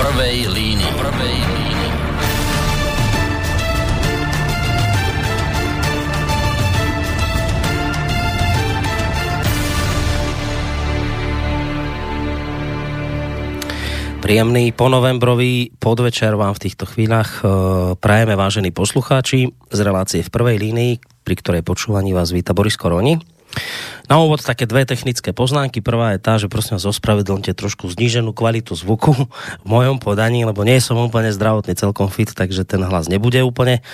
prvej línii. Prvej línii. Príjemný ponovembrový podvečer vám v týchto chvíľach e, prajeme vážení poslucháči z relácie v prvej línii, pri ktorej počúvaní vás víta Boris Koroni. Na úvod také dve technické poznámky. Prvá je tá, že prosím vás ospravedlňte trošku zníženú kvalitu zvuku v mojom podaní, lebo nie som úplne zdravotne celkom fit, takže ten hlas nebude úplne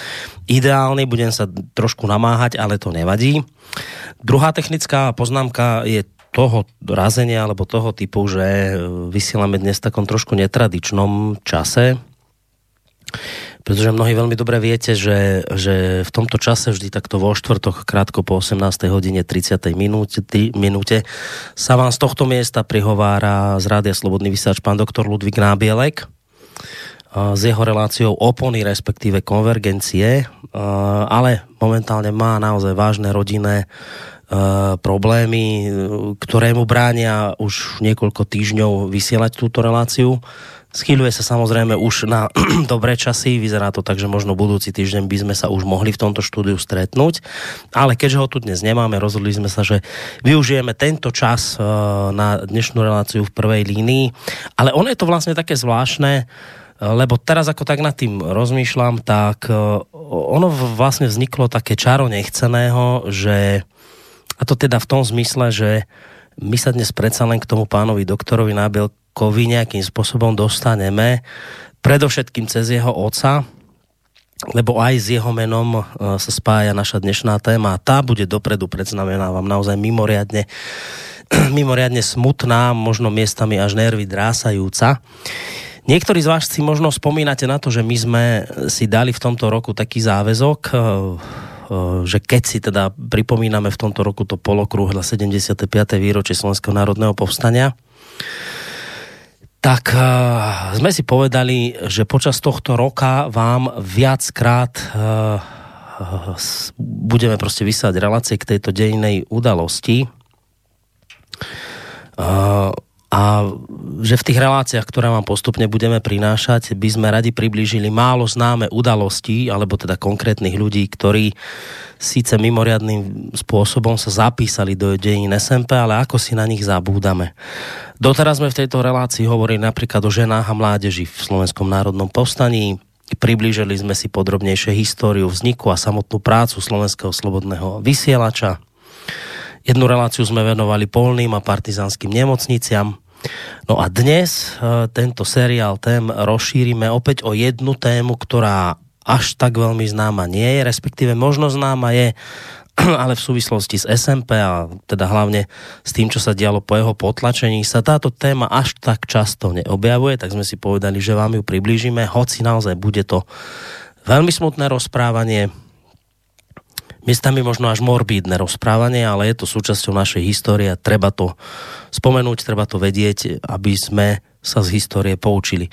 ideálny. Budem sa trošku namáhať, ale to nevadí. Druhá technická poznámka je toho razenia alebo toho typu, že vysielame dnes v takom trošku netradičnom čase, pretože mnohí veľmi dobre viete, že, že v tomto čase vždy takto vo štvrtok krátko po 18. hodine 30. minúte, minúte sa vám z tohto miesta prihovára z Rádia Slobodný vysáč pán doktor Ludvík Nábielek s jeho reláciou opony, respektíve konvergencie, ale momentálne má naozaj vážne rodinné problémy, ktoré mu bránia už niekoľko týždňov vysielať túto reláciu. Schýľuje sa samozrejme už na dobré časy, vyzerá to tak, že možno budúci týždeň by sme sa už mohli v tomto štúdiu stretnúť, ale keďže ho tu dnes nemáme, rozhodli sme sa, že využijeme tento čas eh, na dnešnú reláciu v prvej línii, ale ono je to vlastne také zvláštne, eh, lebo teraz ako tak nad tým rozmýšľam, tak ono vlastne vzniklo také čaro nechceného, že a to teda v tom zmysle, že my sa dnes predsa len k tomu pánovi doktorovi Nábielkovi nejakým spôsobom dostaneme, predovšetkým cez jeho oca, lebo aj s jeho menom e, sa spája naša dnešná téma. Tá bude dopredu, predznamenávam, naozaj mimoriadne, mimoriadne smutná, možno miestami až nervy drásajúca. Niektorí z vás si možno spomínate na to, že my sme si dali v tomto roku taký záväzok, e, Eh, že keď si teda pripomíname v tomto roku to polokrúhle 75. výročie Slovenského národného povstania, tak uh, sme si povedali, že počas tohto roka vám viackrát uh, budeme proste vysávať relácie k tejto dejinej udalosti. Uh, a že v tých reláciách, ktoré vám postupne budeme prinášať, by sme radi priblížili málo známe udalosti, alebo teda konkrétnych ľudí, ktorí síce mimoriadným spôsobom sa zapísali do dejín SMP, ale ako si na nich zabúdame. Doteraz sme v tejto relácii hovorili napríklad o ženách a mládeži v Slovenskom národnom povstaní, priblížili sme si podrobnejšie históriu vzniku a samotnú prácu Slovenského slobodného vysielača, Jednu reláciu sme venovali polným a partizánskym nemocniciam. No a dnes e, tento seriál tém rozšírime opäť o jednu tému, ktorá až tak veľmi známa nie je, respektíve možno známa je, ale v súvislosti s SMP a teda hlavne s tým, čo sa dialo po jeho potlačení, sa táto téma až tak často neobjavuje, tak sme si povedali, že vám ju priblížime, hoci naozaj bude to veľmi smutné rozprávanie, miestami možno až morbídne rozprávanie, ale je to súčasťou našej histórie a treba to spomenúť, treba to vedieť, aby sme sa z histórie poučili.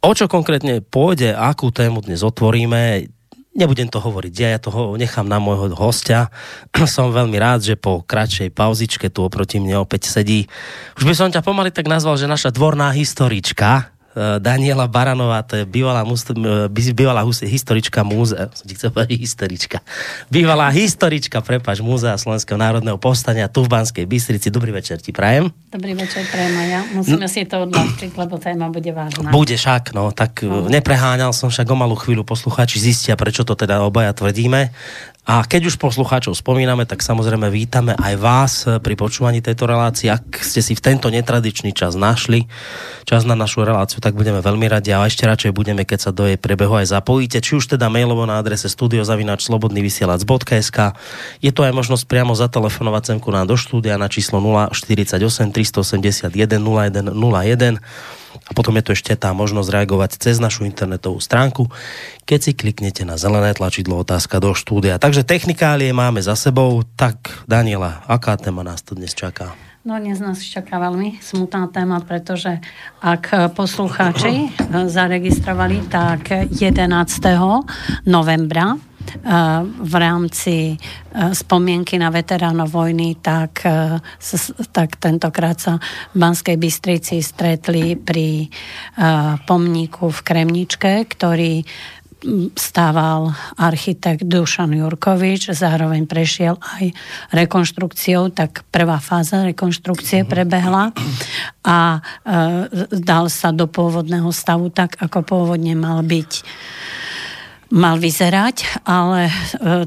O čo konkrétne pôjde, akú tému dnes otvoríme, nebudem to hovoriť ja, ja to nechám na môjho hostia. som veľmi rád, že po kratšej pauzičke tu oproti mne opäť sedí. Už by som ťa pomaly tak nazval, že naša dvorná historička, Daniela Baranová, to je bývalá, eh, bývalá historička múzea, som ti chcel povedať historička, bývalá historička, prepač, múzea Slovenského národného povstania tu v Banskej Bystrici. Dobrý večer ti prajem. Dobrý večer prajem aj ja. Musíme no, si to odľahčiť, lebo téma bude vážna. Bude však, no, tak no. nepreháňal som však o malú chvíľu poslucháči zistia, prečo to teda obaja tvrdíme. A keď už poslucháčov spomíname, tak samozrejme vítame aj vás pri počúvaní tejto relácie. Ak ste si v tento netradičný čas našli, čas na našu reláciu, tak budeme veľmi radi. A ešte radšej budeme, keď sa do jej prebehu aj zapojíte, či už teda mailovo na adrese studiozavinačslobodnyvysielac.sk Je to aj možnosť priamo zatelefonovať semku nám do štúdia na číslo 048 381 0101 a potom je to ešte tá možnosť reagovať cez našu internetovú stránku, keď si kliknete na zelené tlačidlo otázka do štúdia. Takže technikálie máme za sebou. Tak, Daniela, aká téma nás tu dnes čaká? No dnes nás čaká veľmi smutná téma, pretože ak poslucháči zaregistrovali, tak 11. novembra v rámci spomienky na veteránov vojny, tak, tak tentokrát sa v Banskej Bystrici stretli pri pomníku v Kremničke, ktorý stával architekt Dušan Jurkovič, zároveň prešiel aj rekonštrukciou, tak prvá fáza rekonštrukcie mhm. prebehla a e, dal sa do pôvodného stavu tak, ako pôvodne mal byť mal vyzerať, ale e,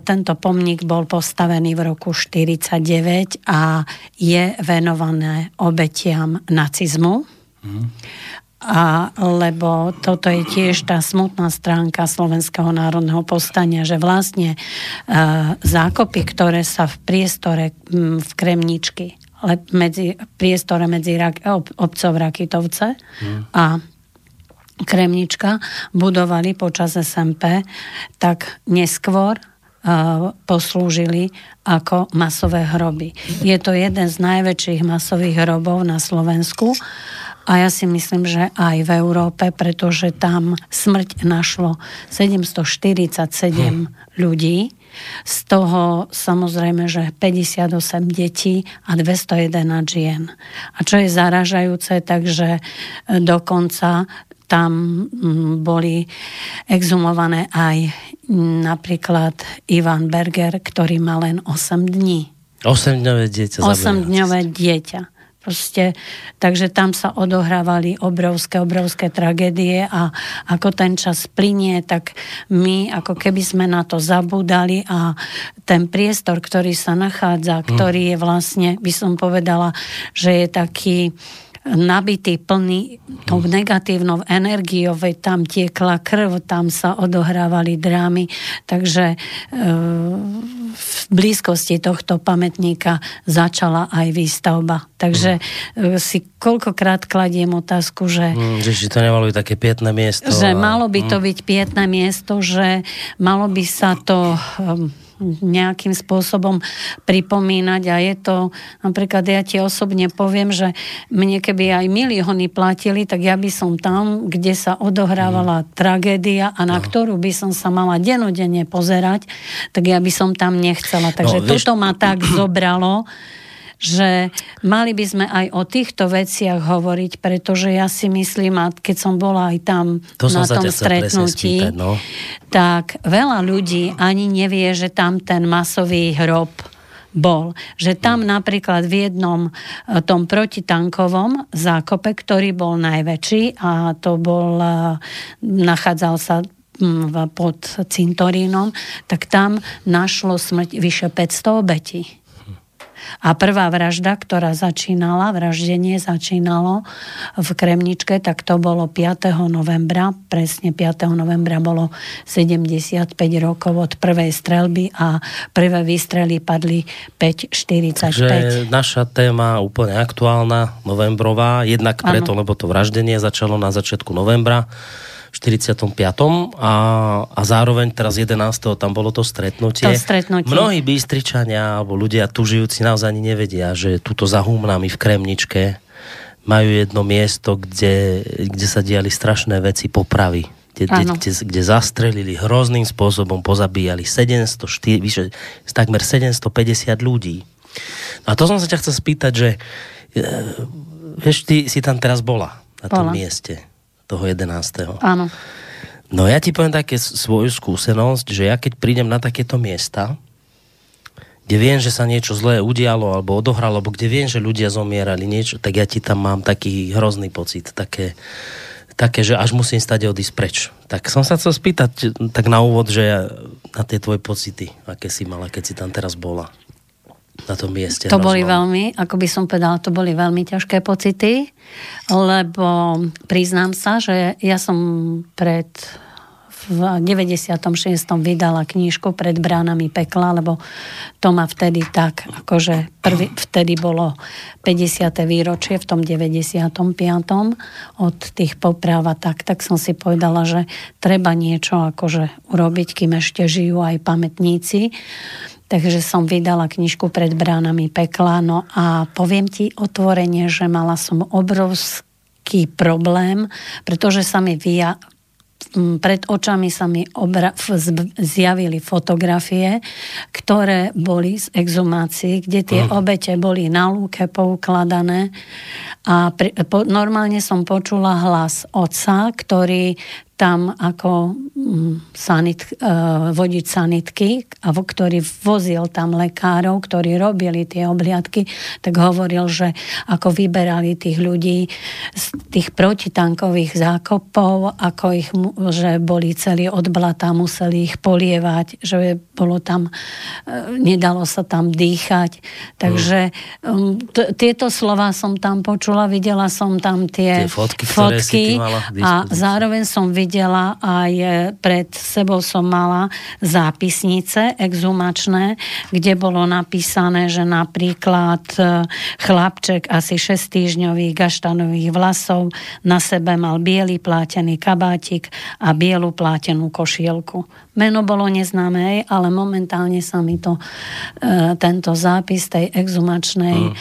tento pomník bol postavený v roku 49 a je venované obetiam nacizmu. Mm a lebo toto je tiež tá smutná stránka Slovenského národného povstania, že vlastne uh, zákopy, ktoré sa v priestore v Kremničky, ale medzi, priestore medzi rak, ob, obcov Rakitovce hmm. a Kremnička budovali počas SMP, tak neskôr poslúžili ako masové hroby. Je to jeden z najväčších masových hrobov na Slovensku a ja si myslím, že aj v Európe, pretože tam smrť našlo 747 hm. ľudí, z toho samozrejme, že 58 detí a 211 žien. A čo je zaražajúce, takže e, dokonca tam boli exhumované aj napríklad Ivan Berger, ktorý má len 8 dní. 8-dňové dieťa. 8-dňové dieťa. Proste, takže tam sa odohrávali obrovské, obrovské tragédie a ako ten čas plinie, tak my ako keby sme na to zabudali a ten priestor, ktorý sa nachádza, hm. ktorý je vlastne, by som povedala, že je taký nabitý, plný tou negatívnou energiou, veď tam tiekla krv, tam sa odohrávali drámy, takže e, v blízkosti tohto pamätníka začala aj výstavba. Takže mm. si koľkokrát kladiem otázku, že... Mm, že či to nemalo byť také pietné miesto. Že a... malo by to mm. byť pietné miesto, že malo by sa to... E, nejakým spôsobom pripomínať a je to, napríklad ja ti osobne poviem, že mne keby aj milióny platili, tak ja by som tam, kde sa odohrávala mm. tragédia a na no. ktorú by som sa mala denodenne pozerať, tak ja by som tam nechcela. Takže no, vieš... toto ma tak zobralo, že mali by sme aj o týchto veciach hovoriť, pretože ja si myslím, a keď som bola aj tam to na tom stretnutí, spýtať, no. tak veľa ľudí ani nevie, že tam ten masový hrob bol. Že tam napríklad v jednom e, tom protitankovom zákope, ktorý bol najväčší a to bol, e, nachádzal sa pod cintorínom, tak tam našlo smrť vyše 500 obetí. A prvá vražda, ktorá začínala, vraždenie začínalo v Kremničke, tak to bolo 5. novembra. Presne 5. novembra bolo 75 rokov od prvej strelby a prvé výstrely padli 5.45. Takže naša téma úplne aktuálna, novembrová, jednak preto, ano. lebo to vraždenie začalo na začiatku novembra 45. A, a zároveň teraz 11. tam bolo to stretnutie. To stretnutie. Mnohí Bystričania alebo ľudia tu žijúci naozaj ani nevedia, že tuto za Humnami v Kremničke majú jedno miesto, kde, kde sa diali strašné veci popravy. Kde, kde, kde, kde zastrelili hrozným spôsobom, pozabíjali 700, vyše, takmer 750 ľudí. A to som sa ťa chcel spýtať, že e, vieš, ty si tam teraz bola na tom bola. mieste toho 11. Áno. No ja ti poviem také svoju skúsenosť, že ja keď prídem na takéto miesta, kde viem, že sa niečo zlé udialo alebo odohralo, alebo kde viem, že ľudia zomierali niečo, tak ja ti tam mám taký hrozný pocit, také, také že až musím stať odísť preč. Tak som sa chcel spýtať tak na úvod, že ja, na tie tvoje pocity, aké si mala, keď si tam teraz bola na tom mieste. To boli veľmi, ako by som povedala, to boli veľmi ťažké pocity, lebo priznám sa, že ja som pred v 96. vydala knížku pred bránami pekla, lebo to ma vtedy tak, akože prvý, vtedy bolo 50. výročie v tom 95. od tých popráv a tak, tak som si povedala, že treba niečo akože urobiť, kým ešte žijú aj pamätníci. Takže som vydala knižku pred bránami pekla. No a poviem ti otvorene, že mala som obrovský problém, pretože sa mi via, pred očami sa mi obra- zjavili fotografie, ktoré boli z exhumácií, kde tie uh. obete boli na lúke poukladané a pri, po, normálne som počula hlas otca, ktorý tam ako mm, sanit, uh, vodiť sanitky, a ktorý vozil tam lekárov, ktorí robili tie obliadky, tak hovoril, že ako vyberali tých ľudí z tých protitankových zákopov, ako ich, že boli celí od blata, museli ich polievať, že bolo tam, uh, nedalo sa tam dýchať. Takže um, t- tieto slova som tam počula, videla som tam tie, tie fotky, fotky a zároveň som videla aj e, pred sebou som mala zápisnice exhumačné, kde bolo napísané, že napríklad e, chlapček asi 6 týždňových gaštanových vlasov na sebe mal biely plátený kabátik a bielu plátenú košielku. Meno bolo neznáme, ale momentálne sa mi to, e, tento zápis tej exumačnej mm.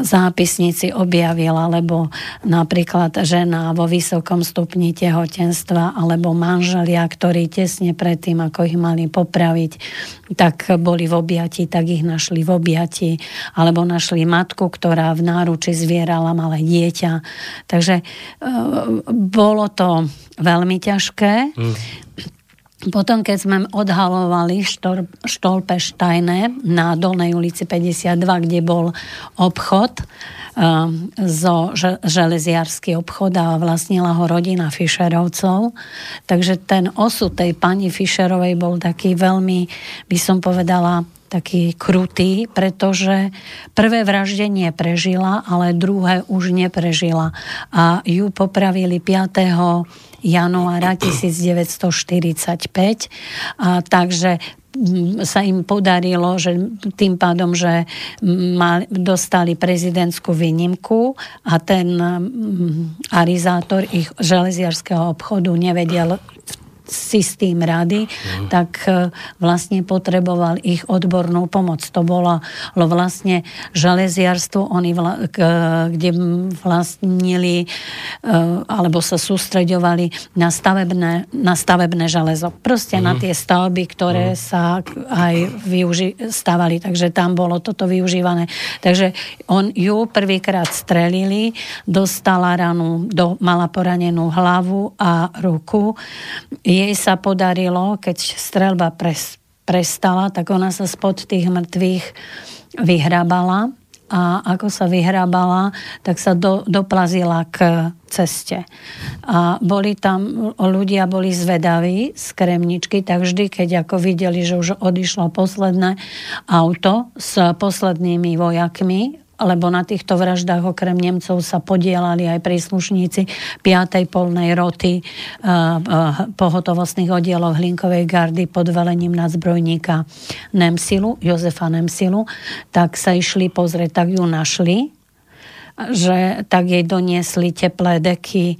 zápisnici objavila, lebo napríklad žena vo vysokom stupni tehotenstva alebo manželia, ktorí tesne predtým, ako ich mali popraviť, tak boli v objati, tak ich našli v objati, alebo našli matku, ktorá v náruči zvierala malé dieťa. Takže e, bolo to veľmi ťažké. Mm. Potom, keď sme odhalovali štor, Štolpeštajné na Dolnej ulici 52, kde bol obchod, um, zo železiarský obchod a vlastnila ho rodina Fischerovcov. Takže ten osud tej pani Fischerovej bol taký veľmi, by som povedala, taký krutý, pretože prvé vraždenie prežila, ale druhé už neprežila. A ju popravili 5 januára 1945. A, takže sa im podarilo, že tým pádom, že mal, dostali prezidentskú výnimku a ten arizátor ich železiarského obchodu nevedel systém rady, mm. tak e, vlastne potreboval ich odbornú pomoc. To bolo vlastne železiarstvo, oni vla, kde vlastnili e, alebo sa sústreďovali na stavebné, na stavebné železo. Proste mm. na mhm. tie stavby, ktoré mm. sa aj využi- stavali. Takže tam bolo toto využívané. Takže on ju prvýkrát strelili, dostala ranu, do, mala poranenú hlavu a ruku jej sa podarilo, keď strelba pres, prestala, tak ona sa spod tých mŕtvych vyhrabala a ako sa vyhrábala, tak sa do, doplazila k ceste. A boli tam, ľudia boli zvedaví z Kremničky, tak vždy, keď ako videli, že už odišlo posledné auto s poslednými vojakmi lebo na týchto vraždách okrem Nemcov sa podielali aj príslušníci 5. polnej roty uh, uh, pohotovostných oddielov Hlinkovej gardy pod velením nadzbrojníka Nemsilu, Jozefa Nemsilu, tak sa išli pozrieť, tak ju našli že tak jej doniesli teplé deky, e,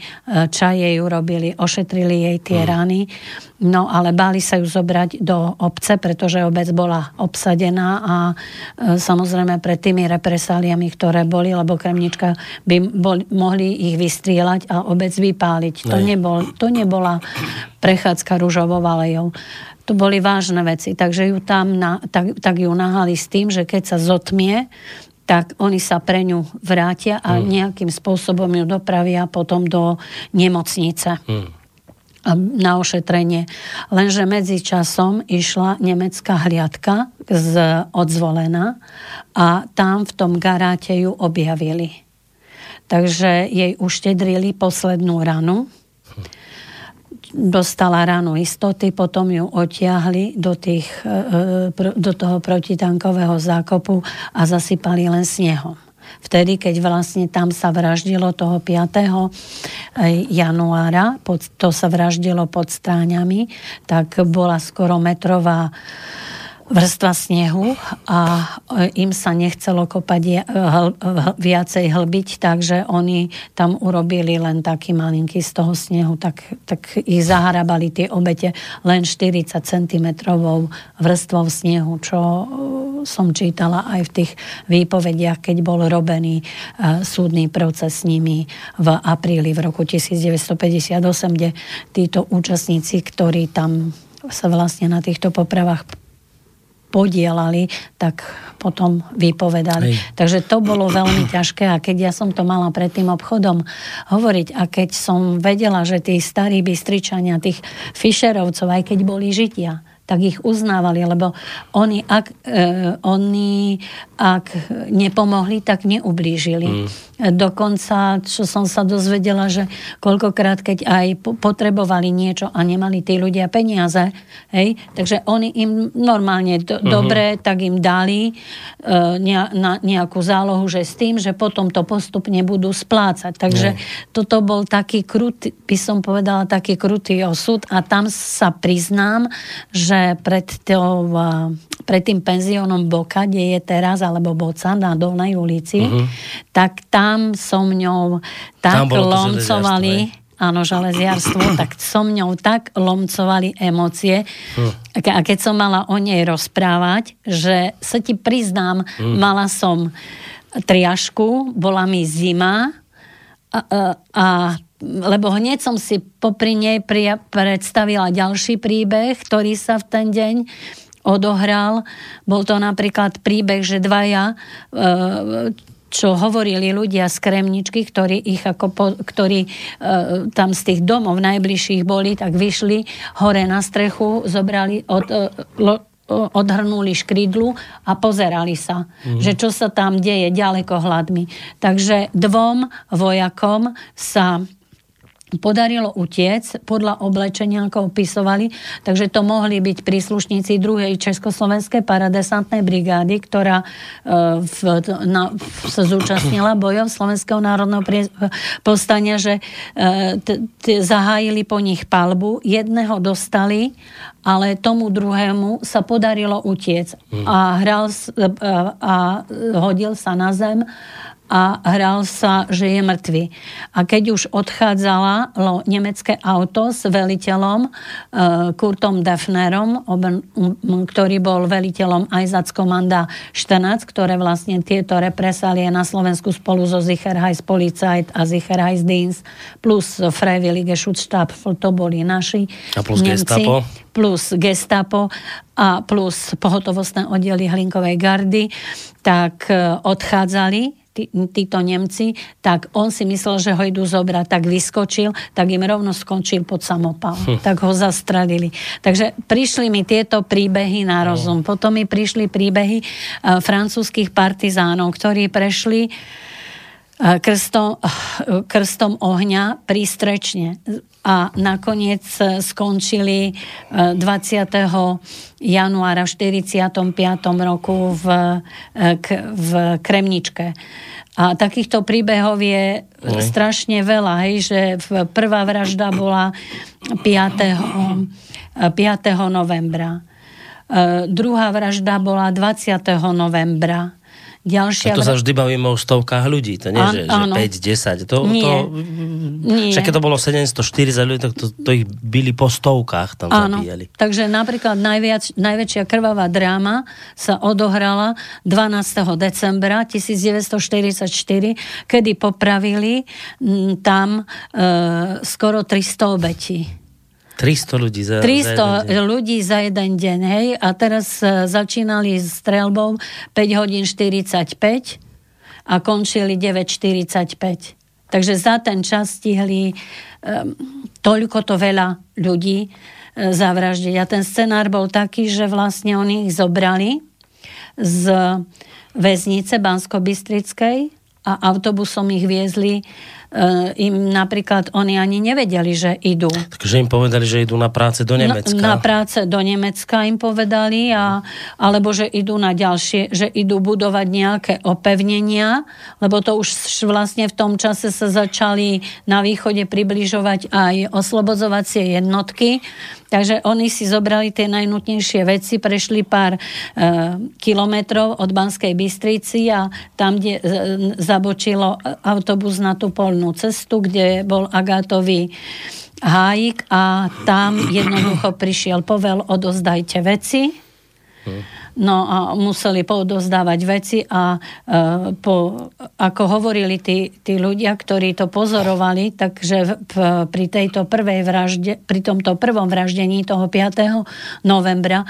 čaj jej urobili, ošetrili jej tie mm. rany, no ale báli sa ju zobrať do obce, pretože obec bola obsadená a e, samozrejme pred tými represáliami, ktoré boli, lebo Kremnička by bol, mohli ich vystrieľať a obec vypáliť. To, nebol, to nebola prechádzka rúžovou alejou. To boli vážne veci, takže ju tam na, tak, tak ju nahali s tým, že keď sa zotmie, tak oni sa pre ňu vrátia a mm. nejakým spôsobom ju dopravia potom do nemocnice. Mm na ošetrenie. Lenže medzi časom išla nemecká hliadka z odzvolená a tam v tom garáte ju objavili. Takže jej uštedrili poslednú ranu dostala ráno istoty, potom ju otiahli do, tých, e, e, do toho protitankového zákopu a zasypali len snehom. Vtedy, keď vlastne tam sa vraždilo toho 5. E, januára, to sa vraždilo pod stráňami, tak bola skoro metrová vrstva snehu a e, im sa nechcelo kopať viacej hlbiť, takže oni tam urobili len taký malinký z toho snehu, tak, tak ich zahrabali tie obete len 40 cm vrstvou snehu, čo e, som čítala aj v tých výpovediach, keď bol robený súdny proces s nimi v apríli v roku 1958, kde títo účastníci, ktorí tam sa vlastne na týchto popravách podielali, tak potom vypovedali. Hej. Takže to bolo veľmi ťažké a keď ja som to mala pred tým obchodom hovoriť a keď som vedela, že tí starí bystričania, tých Fischerovcov, aj keď boli žitia, tak ich uznávali, lebo oni ak, e, oni, ak nepomohli, tak neublížili. Mm. Dokonca, čo som sa dozvedela, že koľkokrát, keď aj potrebovali niečo a nemali tí ľudia peniaze, hej, takže oni im normálne do, mm-hmm. dobre, tak im dali e, na nejakú zálohu, že s tým, že potom to postupne budú splácať. Takže mm. toto bol taký krutý, by som povedala, taký krutý osud a tam sa priznám, že že pred, tou, pred tým penziónom Boka, kde je teraz, alebo Boca na Dolnej ulici, uh-huh. tak tam som ňou tak lomcovali áno, železiarstvo, tak som ňou tak lomcovali emócie. Uh. A keď som mala o nej rozprávať, že sa ti priznám, uh. mala som triašku, bola mi zima a, a, a lebo hneď som si popri nej predstavila ďalší príbeh, ktorý sa v ten deň odohral. Bol to napríklad príbeh, že dvaja e, čo hovorili ľudia z Kremničky, ktorí, ich ako po, ktorí e, tam z tých domov najbližších boli, tak vyšli hore na strechu, zobrali od, e, odhrnuli škrydlu a pozerali sa, mm. že čo sa tam deje ďaleko hladmi. Takže dvom vojakom sa podarilo utiec podľa oblečenia, ako opisovali, takže to mohli byť príslušníci druhej Československej paradesantnej brigády, ktorá e, v, na, sa zúčastnila bojov Slovenského národného povstania, že e, t, t, zahájili po nich palbu, jedného dostali, ale tomu druhému sa podarilo utiec. Mm. a hral a, e, a hodil sa na zem a hral sa, že je mŕtvy. A keď už odchádzala nemecké auto s veliteľom e, Kurtom Defnerom, ktorý bol veliteľom Einsatzkommanda 14, ktoré vlastne tieto represálie na Slovensku spolu so Sicherheitspolizeit a Sicherheitsdienst plus Freiwillige Schutzstab, to boli naši a plus Nemci. Gestapo plus gestapo a plus pohotovostné oddiely Hlinkovej gardy, tak e, odchádzali tí, títo Nemci, tak on si myslel, že ho idú zobrať, tak vyskočil, tak im rovno skončil pod samopal. Hm. Tak ho zastrelili. Takže prišli mi tieto príbehy na no. rozum. Potom mi prišli príbehy uh, francúzských partizánov, ktorí prešli uh, krstom, uh, krstom ohňa prístrečne a nakoniec skončili 20. januára v 45. roku v, v Kremničke. A takýchto príbehov je Aj. strašne veľa, hej, že prvá vražda bola 5. 5. novembra. E, druhá vražda bola 20. novembra Ďalšia... A to sa vždy bavíme o stovkách ľudí, to nie, An, že, že 5-10. To, nie, to, nie. Však keď to bolo 740 ľudí, tak to, to ich byli po stovkách tam áno. zabíjali. Takže napríklad najviac, najväčšia krvavá dráma sa odohrala 12. decembra 1944, kedy popravili m, tam e, skoro 300 obetí. 300 ľudí za, 300 za jeden deň. ľudí za jeden deň, hej. A teraz uh, začínali s strelbou 5 hodín 45 a končili 9.45. Takže za ten čas stihli um, toľko to veľa ľudí uh, zavraždiť. A ten scenár bol taký, že vlastne oni ich zobrali z väznice Bansko-Bystrickej a autobusom ich viezli E, im napríklad oni ani nevedeli, že idú. Takže im povedali, že idú na práce do Nemecka. Na, na práce do Nemecka im povedali, a, alebo že idú na ďalšie, že idú budovať nejaké opevnenia, lebo to už vlastne v tom čase sa začali na východe približovať aj oslobodzovacie jednotky, Takže oni si zobrali tie najnutnejšie veci, prešli pár e, kilometrov od Banskej Bystrici a tam, kde e, zabočilo autobus na tú polnú cestu, kde bol Agátový hájik a tam jednoducho prišiel povel, odozdajte veci. No a museli podozdávať veci a po, ako hovorili tí, tí ľudia, ktorí to pozorovali, takže pri tejto prvej vražde, pri tomto prvom vraždení toho 5. novembra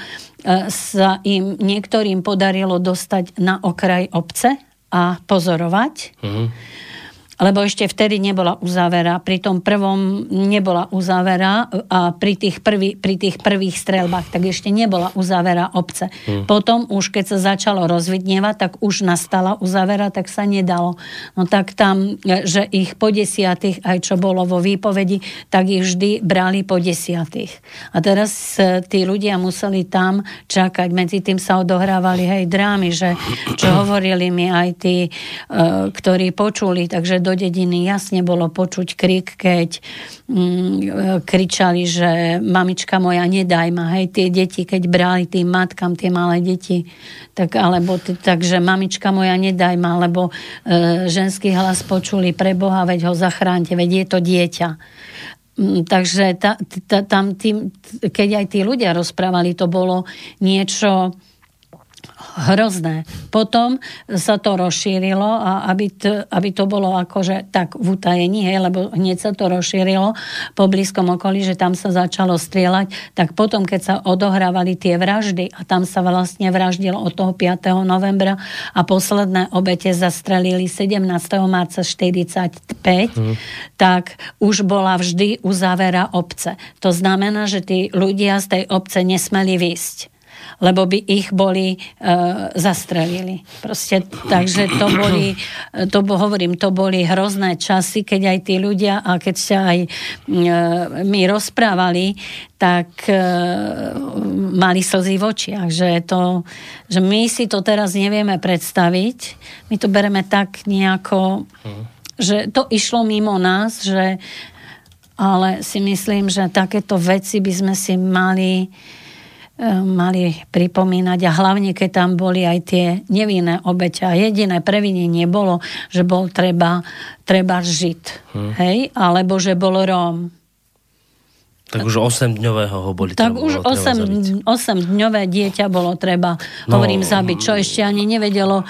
sa im niektorým podarilo dostať na okraj obce a pozorovať. Uh-huh lebo ešte vtedy nebola uzavera, pri tom prvom nebola uzavera a pri tých, prvý, pri tých prvých streľbách tak ešte nebola uzavera obce. Hmm. Potom už keď sa začalo rozvidnievať, tak už nastala uzavera, tak sa nedalo. No tak tam, že ich po desiatých, aj čo bolo vo výpovedi, tak ich vždy brali po desiatých. A teraz e, tí ľudia museli tam čakať, medzi tým sa odohrávali hej drámy, že čo hovorili mi aj tí, e, ktorí počuli, takže do dediny jasne bolo počuť krik, keď mm, kričali, že mamička moja, nedaj ma. Hej, tie deti, keď brali tým matkám tie malé deti, tak, alebo, takže mamička moja, nedaj ma, lebo e, ženský hlas počuli pre Boha, veď ho zachránte, veď je to dieťa. Mm, takže ta, ta, tam tým, keď aj tí ľudia rozprávali, to bolo niečo hrozné. Potom sa to rozšírilo a aby to, aby to bolo akože tak v utajení, hej, lebo hneď sa to rozšírilo po blízkom okolí, že tam sa začalo strieľať, tak potom, keď sa odohrávali tie vraždy a tam sa vlastne vraždilo od toho 5. novembra a posledné obete zastrelili 17. marca 45, hmm. tak už bola vždy uzavera obce. To znamená, že tí ľudia z tej obce nesmeli výsť lebo by ich boli e, zastrelili. Proste, takže to boli, to hovorím, to boli hrozné časy, keď aj tí ľudia, a keď sa aj e, my rozprávali, tak e, mali slzy v očiach, že, to, že my si to teraz nevieme predstaviť. My to bereme tak nejako, že to išlo mimo nás, že ale si myslím, že takéto veci by sme si mali E, mali pripomínať a hlavne, keď tam boli aj tie nevinné obete. A jediné previnenie bolo, že bol treba, treba žiť. Hmm. Hej? Alebo že bol Róm. Tak už 8-dňového ho boli Tak už 8, 8-dňové dieťa bolo treba, no, hovorím, zabiť. Čo ešte ani nevedelo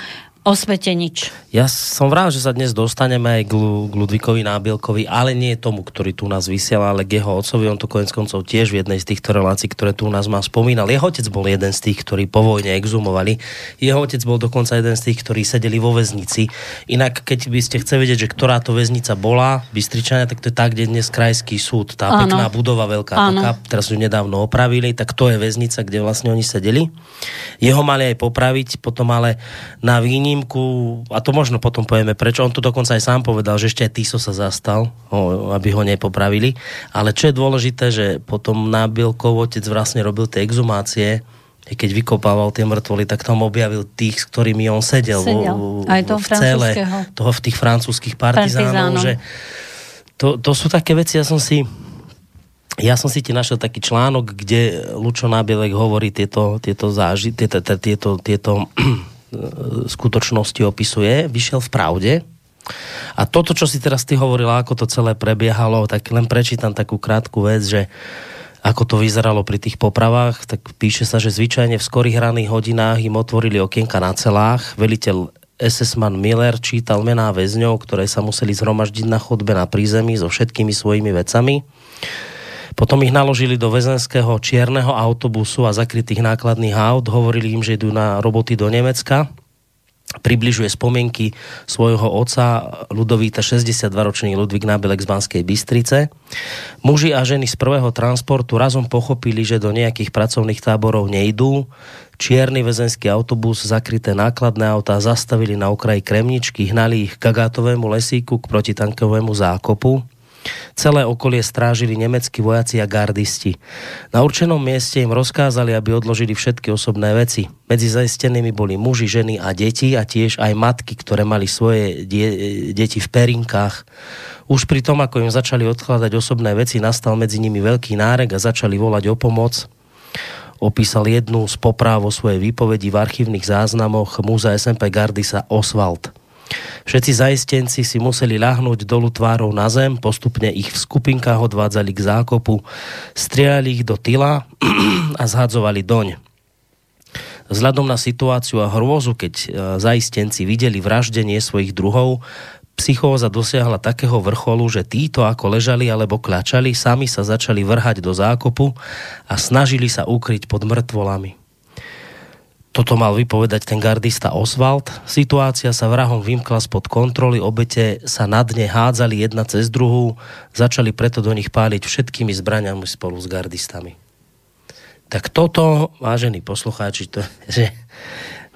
o svete nič. Ja som vrál, že sa dnes dostaneme aj k, k Ludvíkovi Nábielkovi, ale nie tomu, ktorý tu nás vysiela, ale k jeho otcovi. On to konec koncov tiež v jednej z týchto relácií, ktoré tu nás má spomínal. Jeho otec bol jeden z tých, ktorí po vojne exumovali. Jeho otec bol dokonca jeden z tých, ktorí sedeli vo väznici. Inak, keď by ste chceli vedieť, že ktorá to väznica bola, Bystričania, tak to je tak, kde dnes krajský súd, tá Áno. pekná budova veľká, taká, teraz ju nedávno opravili, tak to je väznica, kde vlastne oni sedeli. Jeho mali aj popraviť, potom ale na výni výnimku, a to možno potom povieme prečo, on to dokonca aj sám povedal, že ešte aj Tiso sa zastal, ho, aby ho nepopravili, ale čo je dôležité, že potom Nábilkov otec vlastne robil tie exumácie, keď vykopával tie mŕtvoly, tak tam objavil tých, s ktorými on sedel, sedel. Vo, aj to v celé, toho v tých francúzských partizánov, že to, to sú také veci, ja som si ja som si ti našiel taký článok, kde Lučo Nábielek hovorí tieto, tieto, záži, tieto, tieto, tieto skutočnosti opisuje, vyšiel v pravde. A toto, čo si teraz ty hovorila, ako to celé prebiehalo, tak len prečítam takú krátku vec, že ako to vyzeralo pri tých popravách, tak píše sa, že zvyčajne v skorých raných hodinách im otvorili okienka na celách. Veliteľ SS-man Miller čítal mená väzňov, ktoré sa museli zhromaždiť na chodbe na prízemí so všetkými svojimi vecami. Potom ich naložili do väzenského čierneho autobusu a zakrytých nákladných aut. Hovorili im, že idú na roboty do Nemecka. Približuje spomienky svojho otca Ludovíta, 62-ročný Ludvík Nábelek z Banskej Bystrice. Muži a ženy z prvého transportu razom pochopili, že do nejakých pracovných táborov nejdú. Čierny väzenský autobus, zakryté nákladné autá zastavili na okraji Kremničky, hnali ich k Gagátovému lesíku, k protitankovému zákopu. Celé okolie strážili nemeckí vojaci a gardisti. Na určenom mieste im rozkázali, aby odložili všetky osobné veci. Medzi zaistenými boli muži, ženy a deti a tiež aj matky, ktoré mali svoje die- deti v perinkách. Už pri tom, ako im začali odkladať osobné veci, nastal medzi nimi veľký nárek a začali volať o pomoc opísal jednu z popráv vo svojej výpovedi v archívnych záznamoch múza SMP Gardisa Oswald. Všetci zaistenci si museli ľahnúť dolu tvárou na zem, postupne ich v skupinkách odvádzali k zákopu, strieľali ich do tyla a zhadzovali doň. Vzhľadom na situáciu a hrôzu, keď e, zaistenci videli vraždenie svojich druhov, psychóza dosiahla takého vrcholu, že títo ako ležali alebo klačali, sami sa začali vrhať do zákopu a snažili sa ukryť pod mŕtvolami. Toto mal vypovedať ten gardista Oswald. Situácia sa vrahom vymkla spod kontroly, obete sa na dne hádzali jedna cez druhú, začali preto do nich páliť všetkými zbraňami spolu s gardistami. Tak toto, vážení poslucháči, to, že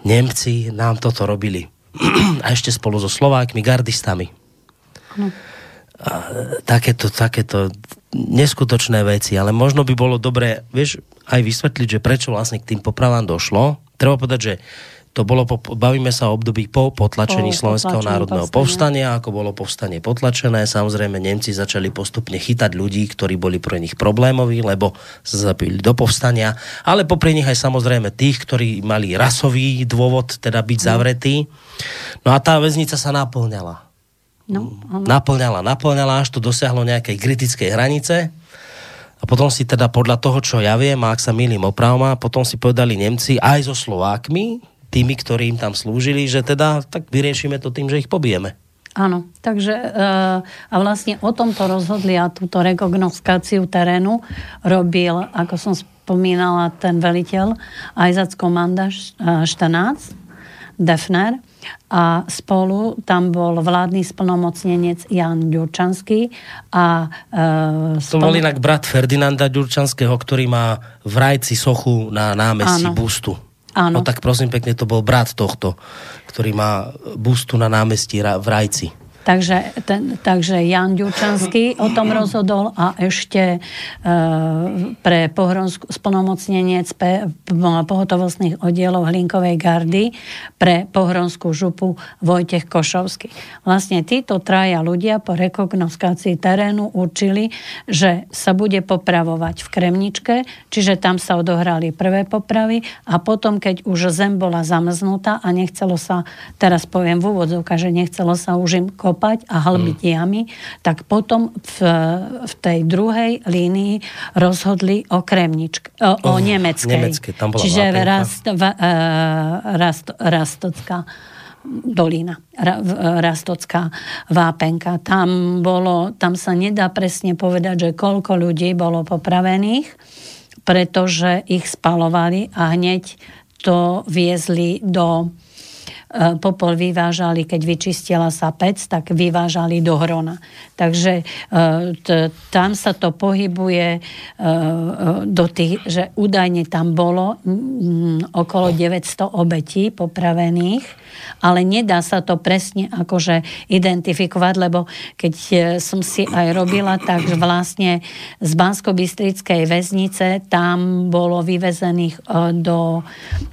Nemci nám toto robili. A ešte spolu so Slovákmi, gardistami. No. A, takéto, takéto neskutočné veci, ale možno by bolo dobré, vieš, aj vysvetliť, že prečo vlastne k tým popravám došlo, treba povedať, že to bolo, po, bavíme sa o období po potlačení po Slovenského národného povstania. povstania, ako bolo povstanie potlačené. Samozrejme, Nemci začali postupne chytať ľudí, ktorí boli pre nich problémoví, lebo sa zapili do povstania, ale popri nich aj samozrejme tých, ktorí mali rasový dôvod teda byť no. zavretí. No a tá väznica sa naplňala. No, naplňala, naplňala, až to dosiahlo nejakej kritickej hranice a potom si teda podľa toho, čo ja viem, a ak sa milím opravma, potom si povedali Nemci aj so Slovákmi, tými, ktorí im tam slúžili, že teda tak vyriešime to tým, že ich pobijeme. Áno, takže uh, a vlastne o tomto rozhodli a túto rekognoskáciu terénu robil, ako som spomínala, ten veliteľ Ajzac Komanda 14, Defner a spolu tam bol vládny splnomocnenec Jan Ďurčanský a e, spolu... To bol inak brat Ferdinanda Ďurčanského, ktorý má v Rajci sochu na námestí Áno. bustu. Áno. No tak prosím pekne, to bol brat tohto, ktorý má bustu na námestí v Rajci. Takže, ten, takže Jan Ďurčanský o tom rozhodol a ešte e, pre splnomocnenec pe, pohotovostných oddielov Hlinkovej gardy pre pohronskú župu Vojtech Košovský. Vlastne títo traja ľudia po rekognoskácii terénu určili, že sa bude popravovať v Kremničke, čiže tam sa odohrali prvé popravy a potom, keď už zem bola zamrznutá a nechcelo sa, teraz poviem v úvodzovka, že nechcelo sa už im kop kopať a hlbiť mm. jamy, tak potom v, v tej druhej línii rozhodli o Kremničke, o, o oh, nemeckej. Nemecké, tam bola Čiže rast, v, uh, rast, Rastocká dolina, Rastocká vápenka. Tam, bolo, tam sa nedá presne povedať, že koľko ľudí bolo popravených, pretože ich spalovali a hneď to viezli do E, popol vyvážali, keď vyčistila sa pec, tak vyvážali do hrona. Takže e, t- tam sa to pohybuje e, do tých, že údajne tam bolo okolo 900 obetí popravených, ale nedá sa to presne akože identifikovať, lebo keď som si aj robila, tak vlastne z Bansko-Bystrickej väznice tam bolo vyvezených do